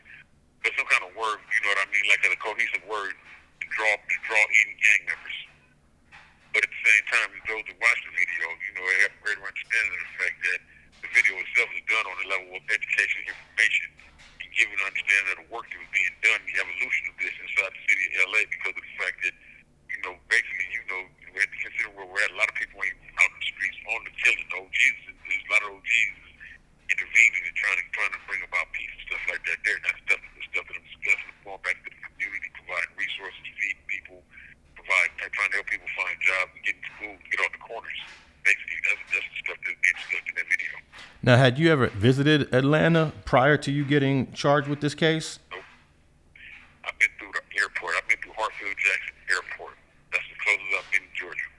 but some kind of word. You know what I mean? Like a cohesive word to draw to draw in gang members. But at the same time, those who watch the video, you know, they have a greater understanding of the fact that the video itself is done on the level of education, information, and giving an understanding of the work that was being done, the evolution of this inside the city of LA because of the fact that, you know, basically, you know, we have to consider where we're at. A lot of people ain't out the on the killing. OGs, there's a lot of OGs intervening and trying to trying to bring about peace and stuff like that. There, that's stuff, the stuff that I'm discussing, going back to the community, providing resources, feeding people, provide, trying to help people find jobs and get into school, get off the corners. Basically, that's, that's the stuff that's being discussed in that video. Now, had you ever visited Atlanta prior to you getting charged with this case? Nope. I've been through the airport. I've been through Hartsfield Jackson Airport. That's the closest I've been in Georgia.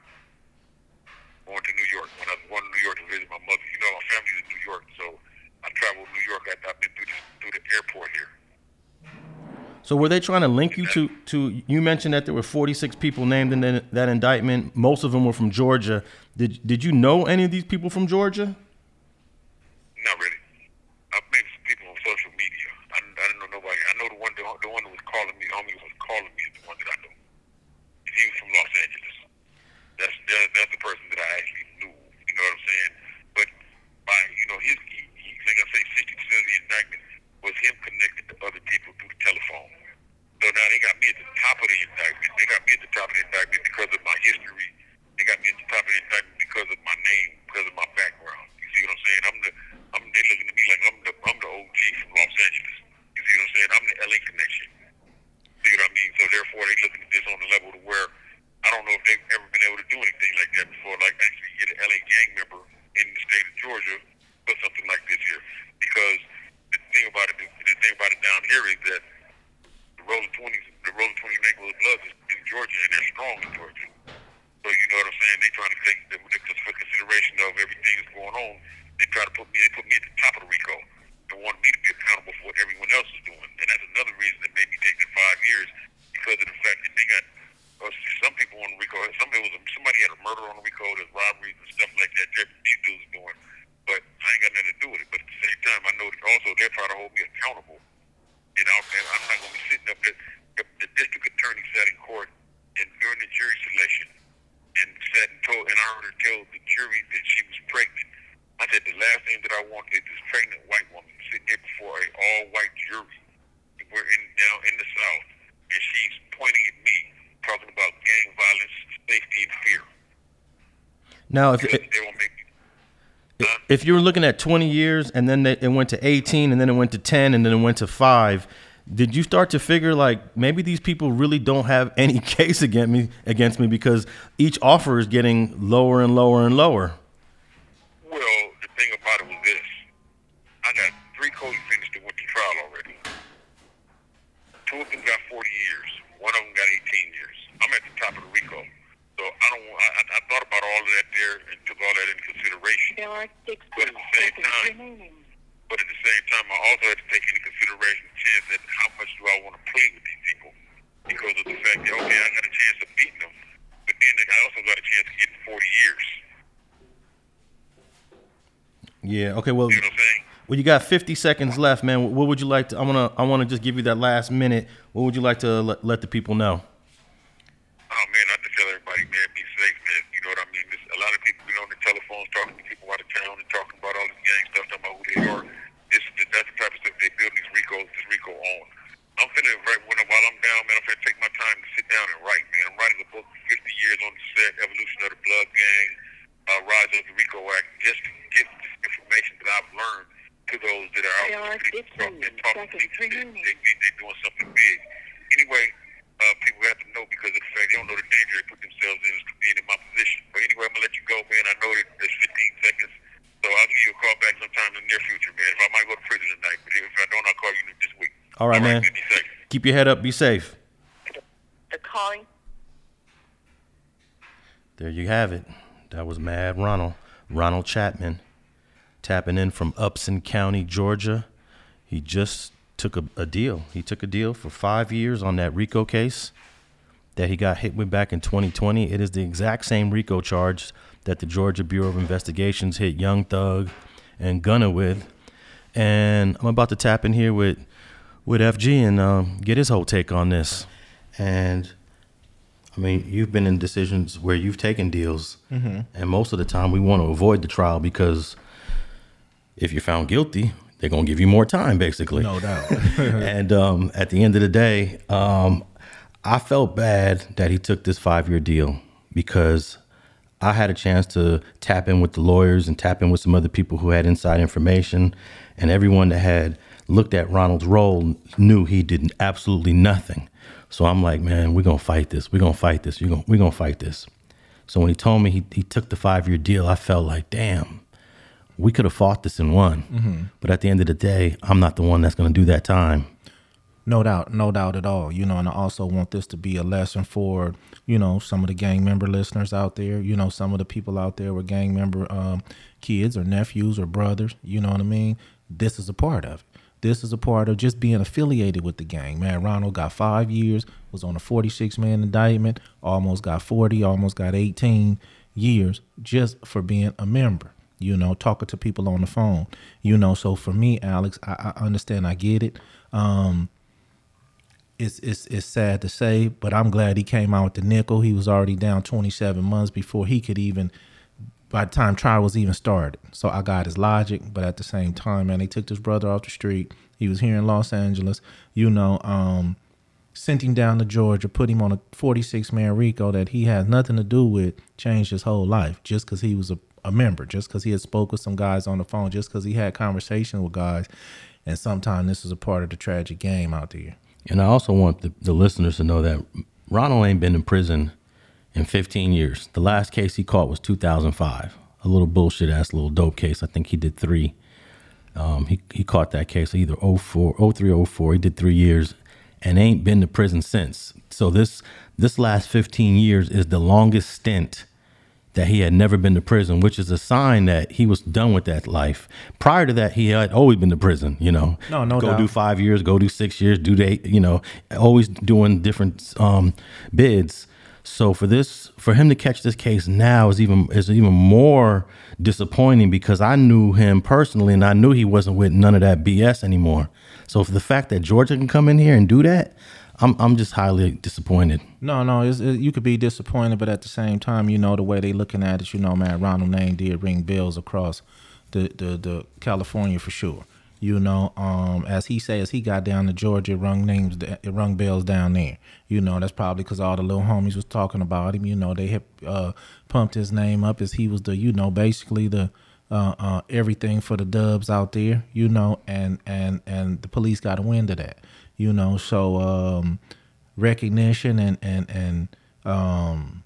Going to New York. When I was going to New York to visit my mother, you know, my family's in New York, so I traveled to New York. I've been through the, through the airport here. So were they trying to link you to to? You mentioned that there were 46 people named in that, that indictment. Most of them were from Georgia. Did did you know any of these people from Georgia? Not really. I've met some people on social media. I, I didn't know nobody. I know the one the, the one that was calling me, the homie who was calling me is the one that I know. He was from Los Angeles. That's that, that's the person that I actually knew. You know what I'm saying? But by you know his, he, he, like I say, 60 percent of the indictment was him connected to other people through the telephone. So now they got me at the top of the indictment. They got me at the top of the indictment because of my history. They got me at the top of the indictment because of my name, because of my background. You on, they try to put me, they put me at the top of the RICO and want me to be accountable for what everyone else is doing. And that's another reason that made me take the five years because of the fact that they got uh, some people on the RICO. Somebody was somebody had a murder on the RICO, there's robberies and stuff like that. That these dudes are doing, but I ain't got nothing to do with it. But at the same time, I know that also they're trying to hold me accountable. And, i and I'm not going to be sitting up there. The, the district attorney sat in court and during the jury selection and sat and told and I heard her tell the jury that she was pregnant. I said the last thing that I want is this pregnant white woman sitting there before a all white jury. We're in down in the South, and she's pointing at me, talking about gang violence, safety, and fear. Now, if They won't make if you were looking at 20 years and then it went to 18 and then it went to 10 and then it went to 5 did you start to figure like maybe these people really don't have any case against me against me because each offer is getting lower and lower and lower Well, the thing about it was this: I got three co-defendants that went to trial already. Two of them got 40 years. One of them got 18 years. I'm at the top of the RICO, so I don't. want- I, I, I thought about all of that there and took all that into consideration. There are six But at the same time, but at the same time, I also have to take into consideration the chance that how much do I want to play with these people because of the fact that okay, I got a chance of beating them, but then I also got a chance of getting 40 years. yeah okay well You know what I'm saying? well you got 50 seconds left man what would you like to i want to i want to just give you that last minute what would you like to let, let the people know Oh man, I just tell everybody, man, be safe, man. You know what I mean? There's a lot of people been on the telephones talking to people out of town and talking about all this gang stuff, talking about who they are. This, this that's the type of stuff they build these Ricos, this Rico on. I'm finna right when while I'm down, man. I'm finna take my time to sit down and write, man. I'm writing a book, 50 years on the set, evolution of the Blood Gang, uh, rise of the Rico Act, just to give this information that I've learned to those that are out There are there talk, 15 and talking to seconds people that remaining. they, they, they doing something big. Anyway, uh, people have to know because of the fact they don't know the danger they put themselves in as being in my position. But anyway, I'm gonna let you go, man. I know that there's 15 seconds, so I'll give you a call back sometime in the near future, man. If I might go to prison tonight, but if I don't, I'll call you this week. All right, man. Be safe. keep your head up be safe The calling There you have it. That was Mad Ronald. Ronald Chatman tapping in from Upson County, Georgia. He just took a, a deal. He took a deal for five years on that RICO case that he got hit with back in 2020. It is the exact same RICO charge that the Georgia Bureau of Investigations hit Young Thug and Gunna with. And I'm about to tap in here with with FG and um, get his whole take on this. And I mean, you've been in decisions where you've taken deals, and most of the time we want to avoid the trial because if you're found guilty, they're gonna give you more time, basically. No doubt. and um, at the end of the day, um, I felt bad that he took this five year deal because I had a chance to tap in with the lawyers and tap in with some other people who had inside information, and everyone that had looked at Ronald's role knew he did absolutely nothing. So I'm like, man, we're gonna fight this. We're gonna fight this. You're gonna, we're gonna fight this. So when he told me he, he took the five year deal, I felt like, damn, we could have fought this and won. But at the end of the day, I'm not the one that's gonna do that time. No doubt, no doubt at all. You know, and I also want this to be a lesson for, you know, some of the gang member listeners out there, you know, some of the people out there with gang member um, kids or nephews or brothers, you know what I mean? This is a part of it. This is a part of just being affiliated with the gang. Man, Ronald got five years, was on a 46 man indictment, almost got 40, almost got 18 years just for being a member you know, talking to people on the phone, you know. So for me, Alex, I, I understand, I get it. Um, it's it's it's sad to say, but I'm glad he came out with the nickel. He was already down 27 months before he could even. By the time trial was even started, so I got his logic, but at the same time, man, they took this brother off the street. He was here in Los Angeles, you know. Um, sent him down to Georgia, put him on a 46 man RICO that he has nothing to do with, changed his whole life just because he was a, a member, just because he had spoke with some guys on the phone, just because he had conversation with guys. And sometimes this is a part of the tragic game out there. And I also want the, the listeners to know that Ronald ain't been in prison in 15 years. The last case he caught was 2005, a little bullshit ass little dope case. I think he did three. Um, he, he caught that case either 04, 03, 04. He did three years and ain't been to prison since. So this this last 15 years is the longest stint that he had never been to prison, which is a sign that he was done with that life. Prior to that, he had always been to prison. You know, No, no go doubt. do five years, go do six years, do eight. You know, always doing different um, bids. So for this, for him to catch this case now is even is even more disappointing because I knew him personally and I knew he wasn't with none of that BS anymore. So for the fact that Georgia can come in here and do that, I'm I'm just highly disappointed. No, no, it, you could be disappointed, but at the same time, you know the way they looking at it. You know, man, Ronald name did ring bells across the the, the California for sure. You know, um, as he says, he got down to Georgia, rung names, it rung bells down there. You know, that's probably because all the little homies was talking about him. You know, they had uh, pumped his name up as he was the, you know, basically the uh, uh, everything for the dubs out there. You know, and and and the police got a wind of that. You know, so um, recognition and and and um,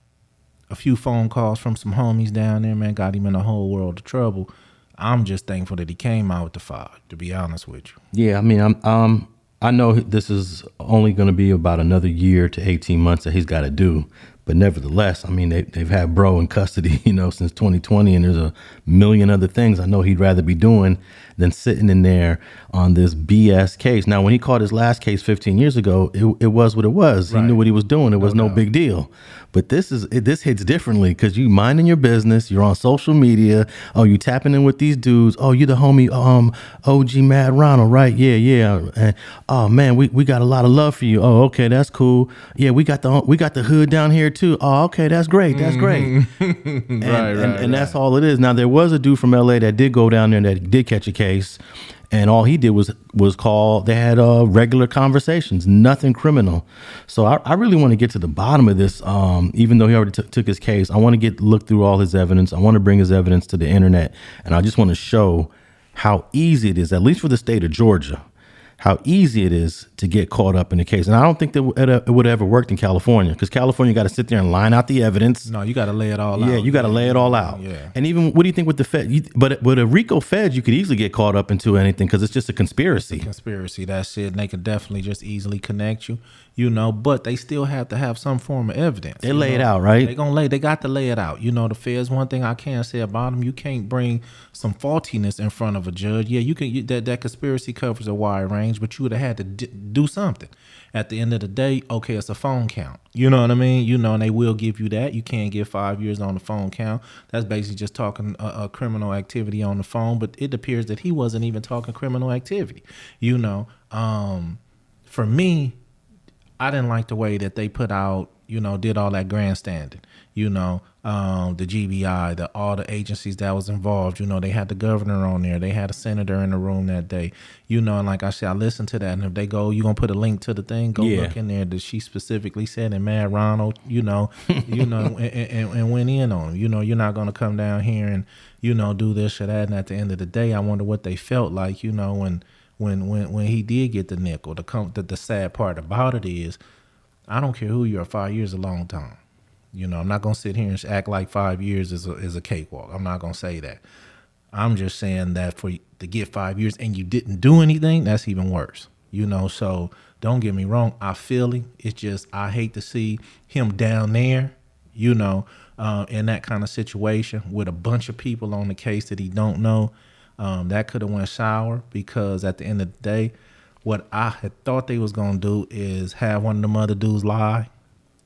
a few phone calls from some homies down there, man, got him in a whole world of trouble. I'm just thankful that he came out with the five, to be honest with you. Yeah, I mean, I'm um I know this is only going to be about another year to 18 months that he's got to do, but nevertheless, I mean, they they've had bro in custody, you know, since 2020, and there's a million other things I know he'd rather be doing than sitting in there on this BS case. Now, when he caught his last case 15 years ago, it, it was what it was. He knew what he was doing. It was no, big deal. But this is it, this hits differently because you minding your business. You're on social media. Oh, you tapping in with these dudes. Oh, you the homie, um, OG Mad Ronald, right? Yeah, yeah. And oh man, we, we got a lot of love for you. Oh, okay, that's cool. Yeah, we got the we got the hood down here too. Oh, okay, that's great. That's great. and, Right, and, right, and that's all it is. Now there was a dude from LA that did go down there that did catch a case, and all he did was was call. They had uh, regular conversations, nothing criminal. So I, I really want to get to the bottom of this. Um, even though he already took took his case, I want to get look through all his evidence. I want to bring his evidence to the internet, and I just want to show how easy it is, at least for the state of Georgia, how easy it is to get caught up in the case. And I don't think that it, would have ever worked in California because California got to sit there and line out the evidence. No, you got to lay it all Yeah, out. Yeah, you got to lay it all out. Yeah. And even what do you think with the Fed? You, but with a RICO Fed, you could easily get caught up into anything because it's just a conspiracy. conspiracy. That's it. And they can definitely just easily connect you, you know. But they still have to have some form of evidence. They lay it out, right? They gonna lay. They got to lay it out. You know, the feds. One thing I can say about them, you can't bring some faultiness in front of a judge. Yeah, you can. You, that that conspiracy covers a wide range, but you would have had to d- do something. At the end of the day, okay, it's a phone count. You know what I mean? You know, and they will give you that. You can't get five years on the phone count. That's basically just talking uh, uh, criminal activity on the phone. But it appears that he wasn't even talking criminal activity. You know, um, for me, I didn't like the way that they put out, you know, did all that grandstanding. You know, um, the GBI, the all the agencies that was involved. You know, they had the governor on there, they had a senator in the room that day. You know, and like I said, I listened to that, and if they go, you gonna put a link to the thing, go Yeah. look in there. That she specifically said, and Mad Ronald, you know, you know, and, and, and went in on him. You know, you're not gonna come down here and you know do this or that. And at the end of the day, I wonder what they felt like. You know, when when when when he did get the nickel. The com- the, the sad part about it is, I don't care who you are. Five years is a long time. You know, I'm not gonna sit here and act like five years is a, is a cakewalk. I'm not gonna say that. I'm just saying that for to get five years and you didn't do anything, that's even worse. You know, so don't get me wrong. I feel him. It's just I hate to see him down there. You know, uh, in that kind of situation with a bunch of people on the case that he don't know. Um, that could have went sour because at the end of the day, what I had thought they was gonna do is have one of them other dudes lie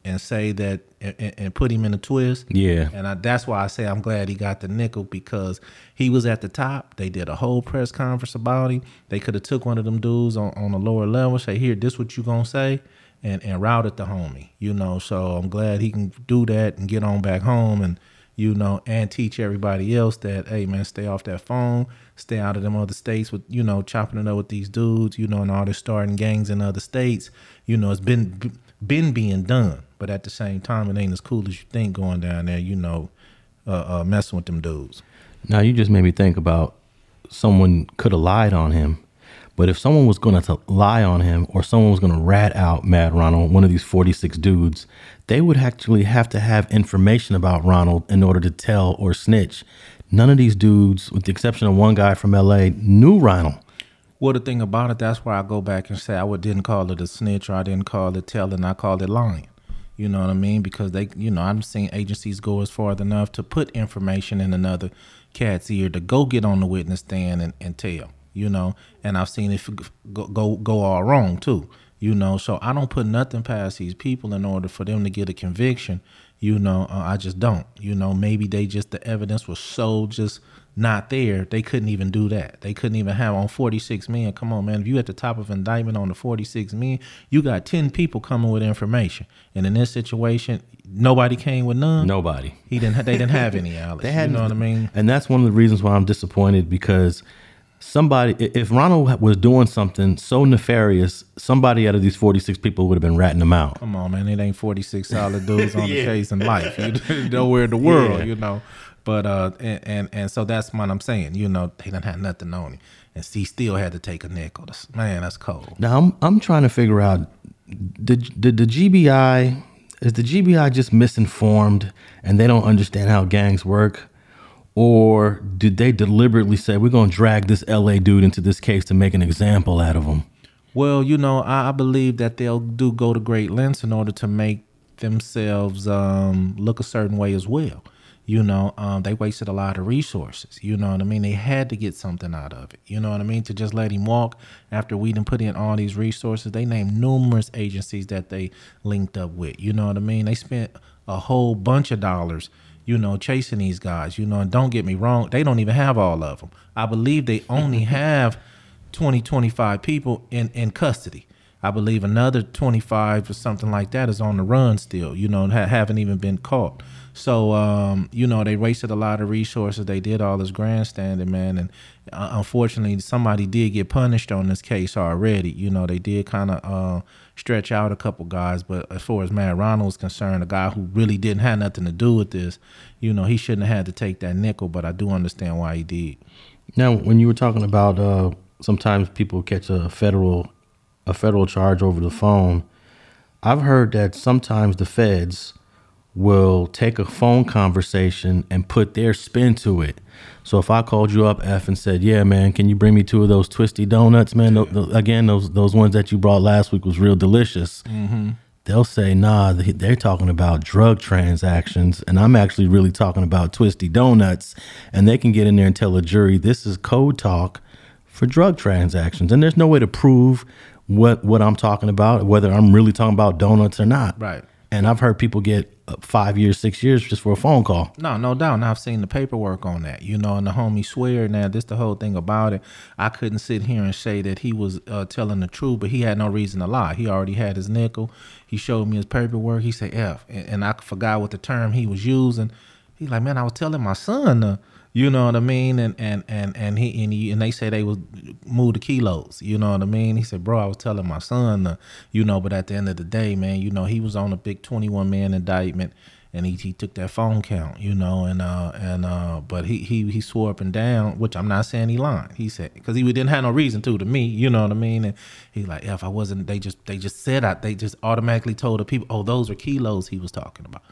and say that and, and- put him in a twist. Yeah. And I, that's why I say I'm glad he got the nickel because he was at the top. They did a whole press conference about him. They could have took one of them dudes on, on a lower level, say, here, this what you gonna say, and, and routed the homie. You know, so I'm glad he can do that and get on back home and you know, and teach everybody else that, hey man, stay off that phone, stay out of them other states with, you know, chopping it up with these dudes, you know, and all this starting gangs in other states. You know, it's been been being done, but at the same time, it ain't as cool as you think going down there, you know, uh, uh messing with them dudes. Now you just made me think about someone could have lied on him, but if someone was going to lie on him or someone was going to rat out Mad Ronald, one of these 46 dudes, they would actually have to have information about Ronald in order to tell or snitch. None of these dudes, with the exception of one guy from LA, knew Ronald. Well, the thing about it, that's why I go back and say I didn't call it a snitch or I didn't call it telling, I called it lying. You know what I mean? Because they, you know, I'm seeing agencies go as far enough to put information in another cat's ear to go get on the witness stand and, and tell. You know, and I've seen it go, go go all wrong too. You know, so I don't put nothing past these people in order for them to get a conviction. You know, uh, I just don't. You know, maybe they just the evidence was so just not there. They couldn't even do that. They couldn't even have on 46 men. Come on, man. If you at the top of indictment on the 46 men, you got 10 people coming with information. And in this situation, nobody came with none. Nobody. He didn't. They didn't have any. Alex. They had, you know what I mean? And that's one of the reasons why I'm disappointed because somebody, if Ronald was doing something so nefarious, somebody out of these 46 people would have been ratting him out. Come on, man. It ain't 46 solid dudes on the case in life. You nowhere in the world, Yeah. you know. But uh, and, and and so that's what I'm saying. You know, they didn't have nothing on him, and he still had to take a nickel. That's- Man, that's cold. Now I'm I'm trying to figure out did did the GBI is the GBI just misinformed and they don't understand how gangs work, or did they deliberately say we're gonna drag this LA dude into this case to make an example out of him? Well, you know, I, I believe that they'll do go to great lengths in order to make themselves um, look a certain way as well. You know, um, they wasted a lot of resources. You know what I mean? They had to get something out of it. You know what I mean? To just let him walk after we didn't put in all these resources. They named numerous agencies that they linked up with. You know what I mean? They spent a whole bunch of dollars you know, chasing these guys, you know, and don't get me wrong, they don't even have all of them. I believe they only have 20, 25 people in, in custody. I believe another 25 or something like that is on the run still, you know, and ha- haven't even been caught. So, um, you know, they wasted a lot of resources. They did all this grandstanding, man. And uh, unfortunately, somebody did get punished on this case already. You know, they did kind of uh, stretch out a couple guys. But as far as Mad Ronald was concerned, a guy who really didn't have nothing to do with this, you know, he shouldn't have had to take that nickel. But I do understand why he did. Now, when you were talking about uh, sometimes people catch a federal a federal charge over the phone, I've heard that sometimes the feds will take a phone conversation and put their spin to it. So if I called you up, F, and said, "Yeah, man, can you bring me two of those twisty donuts, man? Tho- again, those those ones that you brought last week was real delicious." Mm-hmm. They'll say, "Nah, they- they're talking about drug transactions, and I'm actually really talking about twisty donuts." And they can get in there and tell a jury, "This is code talk for drug transactions," and there's no way to prove what what I'm talking about, whether I'm really talking about donuts or not. Right. And I've heard people get five years, six years just for a phone call. No, no doubt. I've seen the paperwork on that, you know, and the homie swear now, this the whole thing about it. I couldn't sit here and say that he was uh, telling the truth, but he had no reason to lie. He already had his nickel. He showed me his paperwork. He said F, and, and I forgot what the term he was using. He like, man, I was telling my son, uh, you know what I mean, and and and and he and, he, and they say they was move the kilos, you know what I mean. He said, bro, I was telling my son, uh, you know, but at the end of the day, man, you know, he was on a big twenty one man indictment and he, he took that phone count, you know, and uh and uh but he he he swore up and down, which I'm not saying he lied. He said because he didn't have no reason to to me, you know what I mean. And he's like, if I wasn't, they just they just said I they just automatically told the people, oh, those are kilos he was talking about.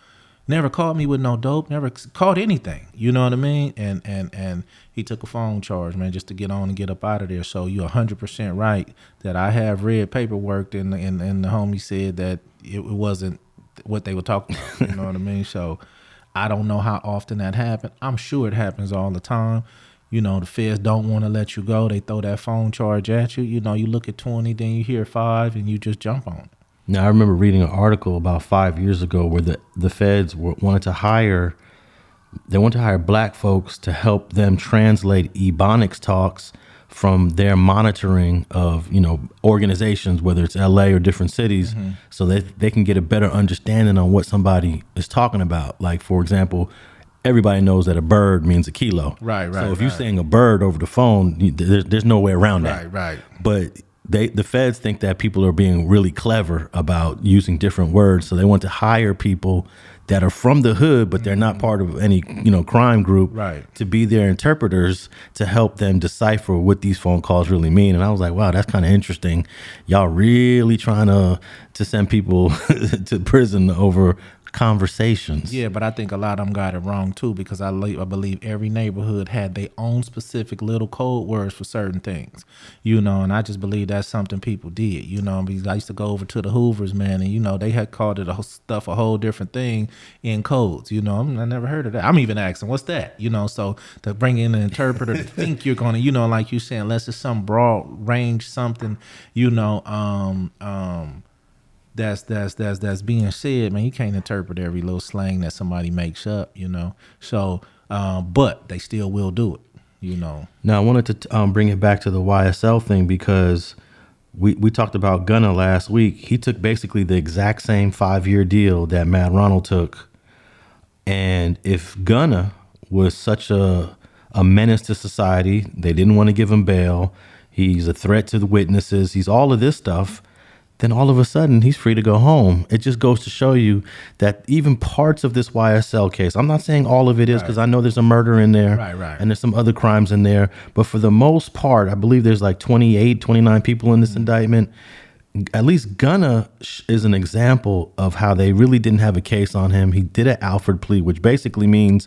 Never caught me with no dope. Never c- caught anything. You know what I mean? And and and he took a phone charge, man, just to get on and get up out of there. So you're hundred percent right that I have read paperwork, and and and the homie said that it, it wasn't what they were talking about. You know what I mean? So I don't know how often that happened. I'm sure it happens all the time. You know, the feds don't want to let you go. They throw that phone charge at you. You know, you look at 20, then you hear five, and you just jump on it. Now, I remember reading an article about five years ago where the, the feds were, wanted to hire, they wanted to hire black folks to help them translate Ebonics talks from their monitoring of, you know, organizations, whether it's LA or different cities, mm-hmm. so that they can get a better understanding on what somebody is talking about. Like, for example, everybody knows that a bird means a kilo. Right, right, So if you're saying a bird over the phone, there's, there's no way around that Right, right. but they the feds think that people are being really clever about using different words. So they want to hire people that are from the hood but they're not mm-hmm. part of any you know crime group Right. to be their interpreters to help them decipher what these phone calls really mean. And i was like wow that's kind of interesting. Y'all really trying to to send people to prison over conversations. Yeah, but I think a lot of them got it wrong too because I, le- I believe every neighborhood had their own specific little code words for certain things, you know, and I just believe that's something people did, you know. Because I used to go over to the Hoovers, man, and you know they had called it a stuff a whole different thing in codes, you know. I'm- I never heard of that. I'm even asking, what's that, you know? So to bring in an interpreter to think you're gonna, you know, like you saying, unless it's some broad range something, you know, um, um that's that's that's that's being said, man. You can't interpret every little slang that somebody makes up, you know. So, um, but they still will do it, you know. Now, I wanted to um, bring it back to the YSL thing because we, we talked about Gunna last week. He took basically the exact same five year deal that Mad Ronald took. And if Gunna was such a, a menace to society, they didn't want to give him bail, he's a threat to the witnesses, he's all of this stuff, then all of a sudden he's free to go home. It just goes to show you that even parts of this YSL case, I'm not saying all of it is because I know there's a murder in there Right, right. and there's some other crimes in there, but for the most part, I believe there's like 28, 29 people in this Mm-hmm. indictment. At least Gunna is an example of how they really didn't have a case on him. He did an Alford plea, which basically means,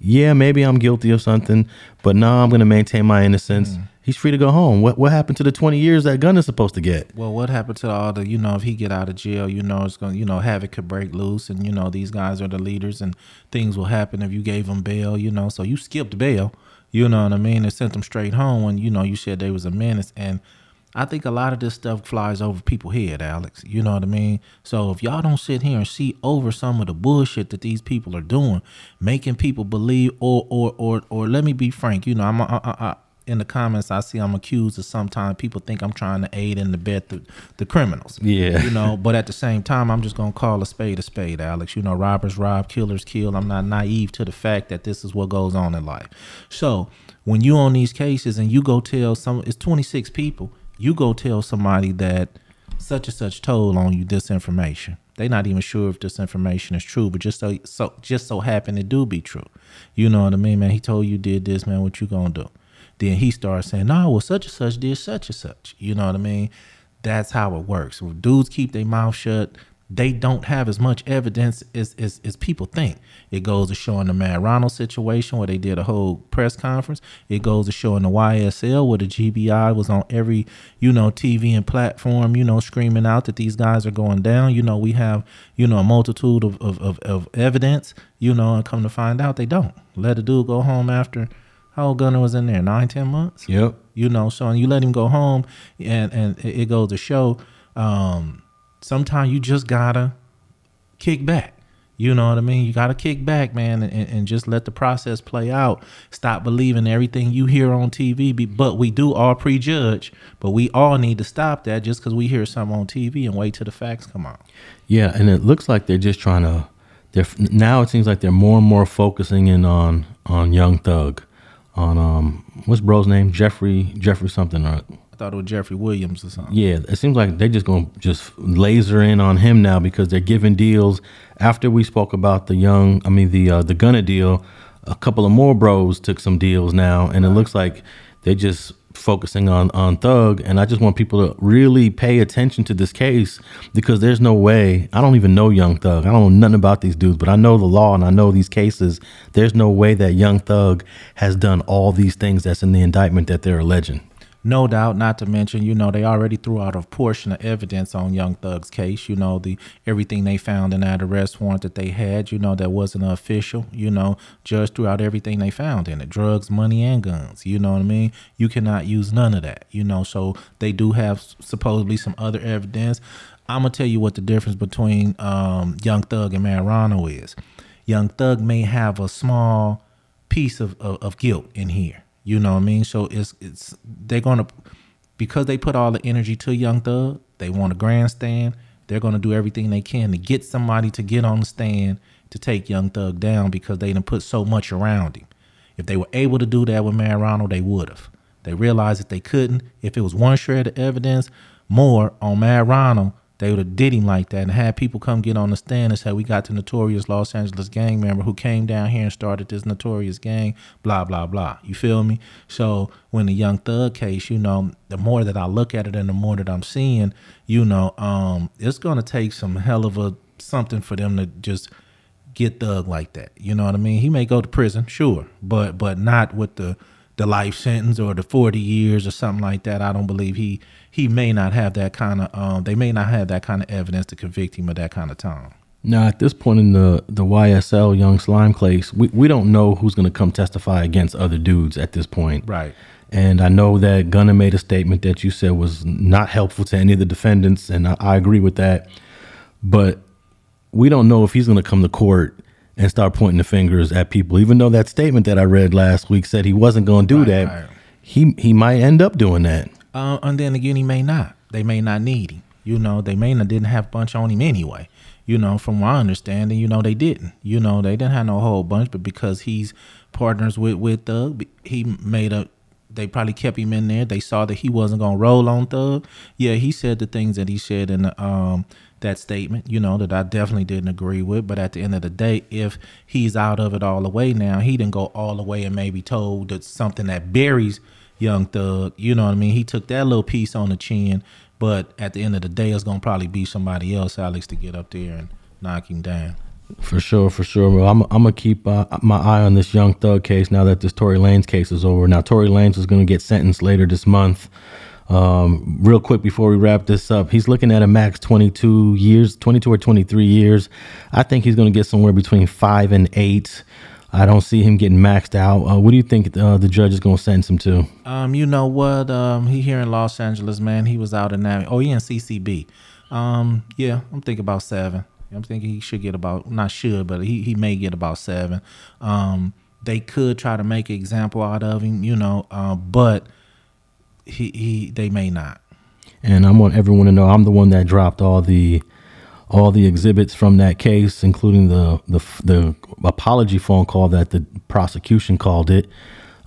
yeah, maybe I'm guilty of something, but no, I'm going to maintain my innocence. Mm. He's free to go home. What what happened to the 20 years that gun is supposed to get? Well, what happened to all the, you know, if he get out of jail, you know, it's to, you know, havoc could break loose and, you know, these guys are the leaders and things will happen if you gave them bail, you know. So you skipped bail, you know what I mean? And sent them straight home when, you know, you said they was a menace. And I think a lot of this stuff flies over people's head, Alex. You know what I mean? So if y'all don't sit here and see over some of the bullshit that these people are doing, making people believe, or or or or let me be frank, you know, I'm in the comments I see I'm accused of sometimes people think I'm trying to aid and abet the, the criminals. Yeah. You know, but at the same time I'm just gonna call a spade a spade, Alex. You know, robbers rob, killers kill. I'm not naive to the fact that this is what goes on in life. So when you on these cases and you go tell some it's 26 people, you go tell somebody that such and such told on you this information. They not even sure if this information is true, but just so so just so happen it do be true. You know what I mean, man? He told you did this, man. What you gonna do? Then he starts saying, "No, well, such and such did such and such." You know what I mean? That's how it works. When dudes keep their mouth shut, they don't have as much evidence as, as, as people think. It goes to showing the Mad Ronald situation where they did a whole press conference. It goes to showing the YSL where the GBI was on every, you know, TV and platform, you know, screaming out that these guys are going down. You know, we have, you know, a multitude of, of, of, of evidence, you know, and come to find out they don't. Let a dude go home after how old Gunna was in there? Nine, ten months? Yep. you know so and you let him go home and and it it goes to show um sometimes you just gotta kick back you know what i mean you gotta kick back man and, and just let the process play out stop believing everything you hear on tv be- but we do all prejudge but we all need to stop that just because we hear something on tv and wait till the facts come out Yeah, and it looks like they're just trying to. They're now. It seems like they're more and more focusing in on on Young Thug, on um what's bro's name Jeffrey Jeffrey something or i thought it was jeffrey williams or something yeah. It seems like they're just gonna just laser in on him now because they're giving deals. After we spoke about the young, I mean the uh, the Gunna deal, a couple of more bros took some deals now, and it looks like they're just focusing on on Thug. And I just want people to really pay attention to this case because there's no way. I don't even know Young Thug. I don't know nothing about these dudes, but I know the law and I know these cases. There's no way that Young Thug has done all these things that's in the indictment that they're alleging. No doubt, not to mention, you know, they already threw out a portion of evidence on Young Thug's case. You know, the everything they found in that arrest warrant that they had, you know, that wasn't official. You know, judge threw out everything they found in it: drugs, money, and guns. You know what I mean? You cannot use none of that. You know, so they do have supposedly some other evidence. I'm gonna tell you what the difference between um, Young Thug and Mad Ronald is. Young Thug may have a small piece of, of, of guilt in here. You know what I mean? So it's it's they're gonna because they put all the energy to Young Thug, they want a grandstand. They're gonna do everything they can to get somebody to get on the stand to take Young Thug down because they didn't put so much around him. If they were able to do that with Ronald, they would have. They realized that they couldn't. If it was one shred of evidence more on Ronald, they would have did him like that and had people come get on the stand and say, we got the notorious Los Angeles gang member who came down here and started this notorious gang, blah, blah, blah. You feel me? So when the Young Thug case, you know, the more that I look at it and the more that I'm seeing, you know, um, it's to take some hell of a something for them to just – get thug like that. You know what I mean? He may go to prison, sure, but but not with the the life sentence or the 40 years or something like that. I don't believe he he may not have that kind of um they may not have that kind of evidence to convict him of that kind of time. Now, at this point in the the YSL Young Slime case, we, we don't know who's going to come testify against other dudes at this point. Right. And I know that Gunna made a statement that you said was not helpful to any of the defendants, and I, I agree with that. But we don't know if he's going to come to court and start pointing the fingers at people. Even though that statement that I read last week said he wasn't going to do Right, that, right. he he might end up doing that. Uh, and then again, he may not. They may not need him. You know, they may not didn't have a bunch on him anyway. You know, from my understanding, you know, they didn't. You know, they didn't have no whole bunch, but because he's partners with with Thug, he made a. They probably kept him in there. They saw that he wasn't gonna roll on Thug. Yeah, he said the things that he said in the, um that statement. You know that I definitely didn't agree with. But at the end of the day, if he's out of it all the way now, he didn't go all the way and maybe told that something that buries Young Thug. You know what I mean? He took that little piece on the chin, but at the end of the day, it's gonna probably be somebody else, Alex, to get up there and knock him down. For sure, for sure. Well, I'm, I'm gonna keep uh, my eye on this young thug case now that this Tory Lanez case is over. Now, Tory Lanez is gonna get sentenced later this month. Um, real quick before we wrap this up, he's looking at a max 22 years, 22 or 23 years. I think he's gonna get somewhere between five and eight. I don't see him getting maxed out. Uh, what do you think uh, the judge is gonna sentence him to? Um, you know what? Um, he here in Los Angeles, man. He was out in that. Oh, he in CCB. Um, yeah, I'm thinking about seven. I'm thinking he should get about not should, but he he may get about seven. Um, they could try to make an example out of him, you know, uh, but he he they may not. and I want everyone to know I'm the one that dropped all the all the exhibits from that case, including the the the apology phone call that the prosecution called it.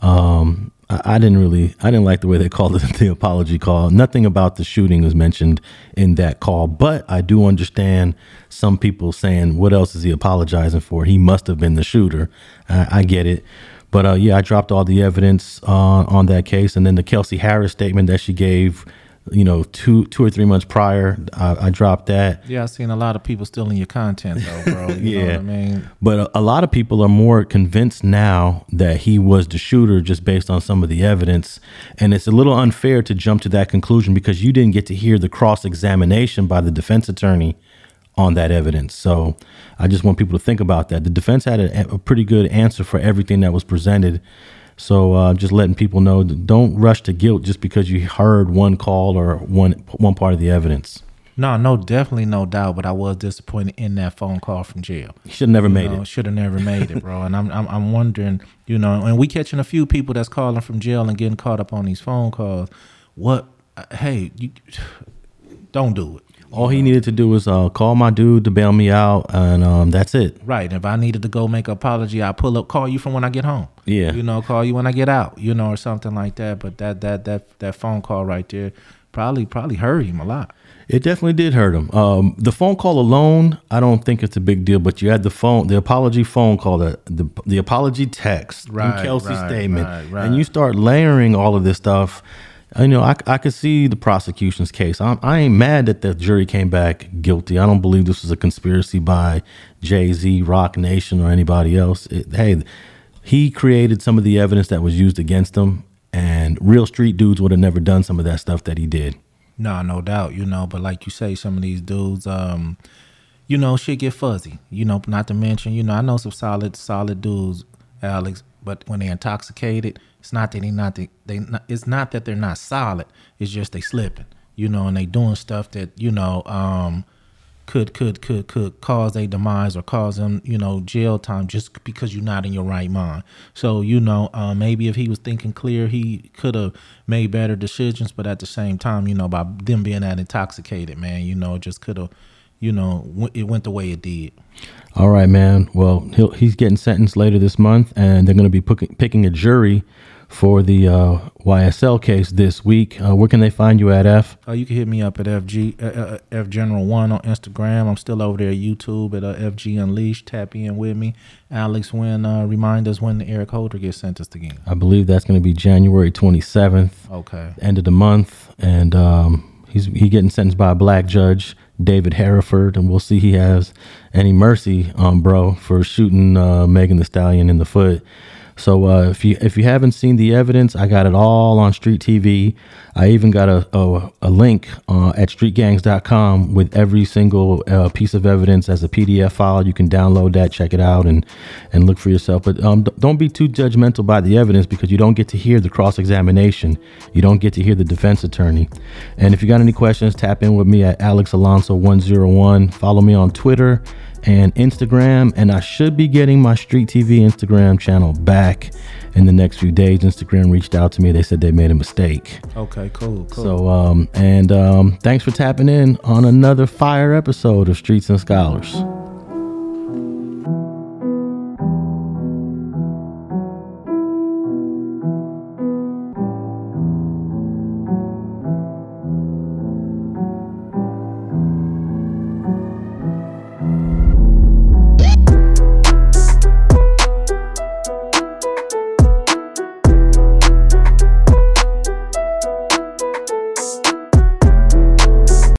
Um, I, I didn't really I didn't like the way they called it the apology call. Nothing about the shooting was mentioned in that call, but I do understand some people saying, "What else is he apologizing for? He must have been the shooter." I, I get it. But uh, yeah, I dropped all the evidence uh, on that case, and then the Kelsey Harris statement that she gave, you know, two two or three months prior, I, I dropped that. Yeah, I've seen a lot of people stealing your content though, bro. You know Yeah. what I mean? But a, a lot of people are more convinced now that he was the shooter just based on some of the evidence, and it's a little unfair to jump to that conclusion because you didn't get to hear the cross examination by the defense attorney on that evidence. So I just want people to think about that. The defense had a, a pretty good answer for everything that was presented. So uh, just letting people know, don't rush to guilt just because you heard one call or one one part of the evidence. No, no, definitely no doubt. But I was disappointed in that phone call from jail. Should have never made it. Should have never made it, bro. And I'm, I'm I'm wondering, you know, and we catching a few people that's calling from jail and getting caught up on these phone calls. What? uh, Hey, you don't do it. All he needed to do was uh, call my dude to bail me out, and um, that's it. Right. If I needed to go make an apology, I pull up, call you from when I get home. Yeah. You know, call you when I get out. You know, or something like that. But that that that that phone call right there probably probably hurt him a lot. It definitely did hurt him. Um, the phone call alone, I don't think it's a big deal. But you had the phone, the apology phone call, the the, the apology text, Right, and Kelsey's right, statement, right, and you start layering all of this stuff. You know, I, I could see the prosecution's case. I'm, I ain't mad that the jury came back guilty. I don't believe this was a conspiracy by Jay Z, Roc Nation, or anybody else. It, hey, he created some of the evidence that was used against him, and real street dudes would have never done some of that stuff that he did. No, no doubt, you know, but like you say, some of these dudes, um, you know, shit get fuzzy. You know, not to mention, you know, I know some solid, solid dudes, Alex, but when they're intoxicated, it's not that they not they, they not, it's not that they're not solid. It's just they slipping, you know, and they doing stuff that you know um, could could could could cause a demise or cause them, you know, jail time just because you're not in your right mind. So you know, uh, maybe if he was thinking clear, he could have made better decisions. But at the same time, you know, by them being that intoxicated, man, you know, just could have, you know, it went the way it did. All right, man. Well, he'll, he's getting sentenced later this month, and they're going to be picking picking a jury for the uh, YSL case this week. Uh, where can they find you at, F? Uh, you can hit me up at FG uh, uh, F General One on Instagram. I'm still over there at YouTube at uh, FG Unleashed. Tap in with me, Alex. When uh, remind us when Eric Holder gets sentenced again. I believe that's going to be January 27th, Okay. end of the month, and um, he's he getting sentenced by a black judge. David Herriford, and we'll see he has any mercy on bro for shooting uh, Megan Thee Stallion in the foot. So uh, if you if you haven't seen the evidence, I got it all on Street TV. I even got a a, a link uh, at streetgangs.com with every single uh, piece of evidence as a PDF file. You can download that, check it out, and and look for yourself. But um, don't be too judgmental by the evidence because you don't get to hear the cross examination. You don't get to hear the defense attorney. And if you got any questions, tap in with me at Alex Alonso one zero one. Follow me on Twitter and Instagram. And I should be getting my Street TV Instagram channel back in the next few days. Instagram reached out to me. They said they made a mistake. Okay, cool, cool. So, um, and um, thanks for tapping in on another fire episode of Streets and Scholars.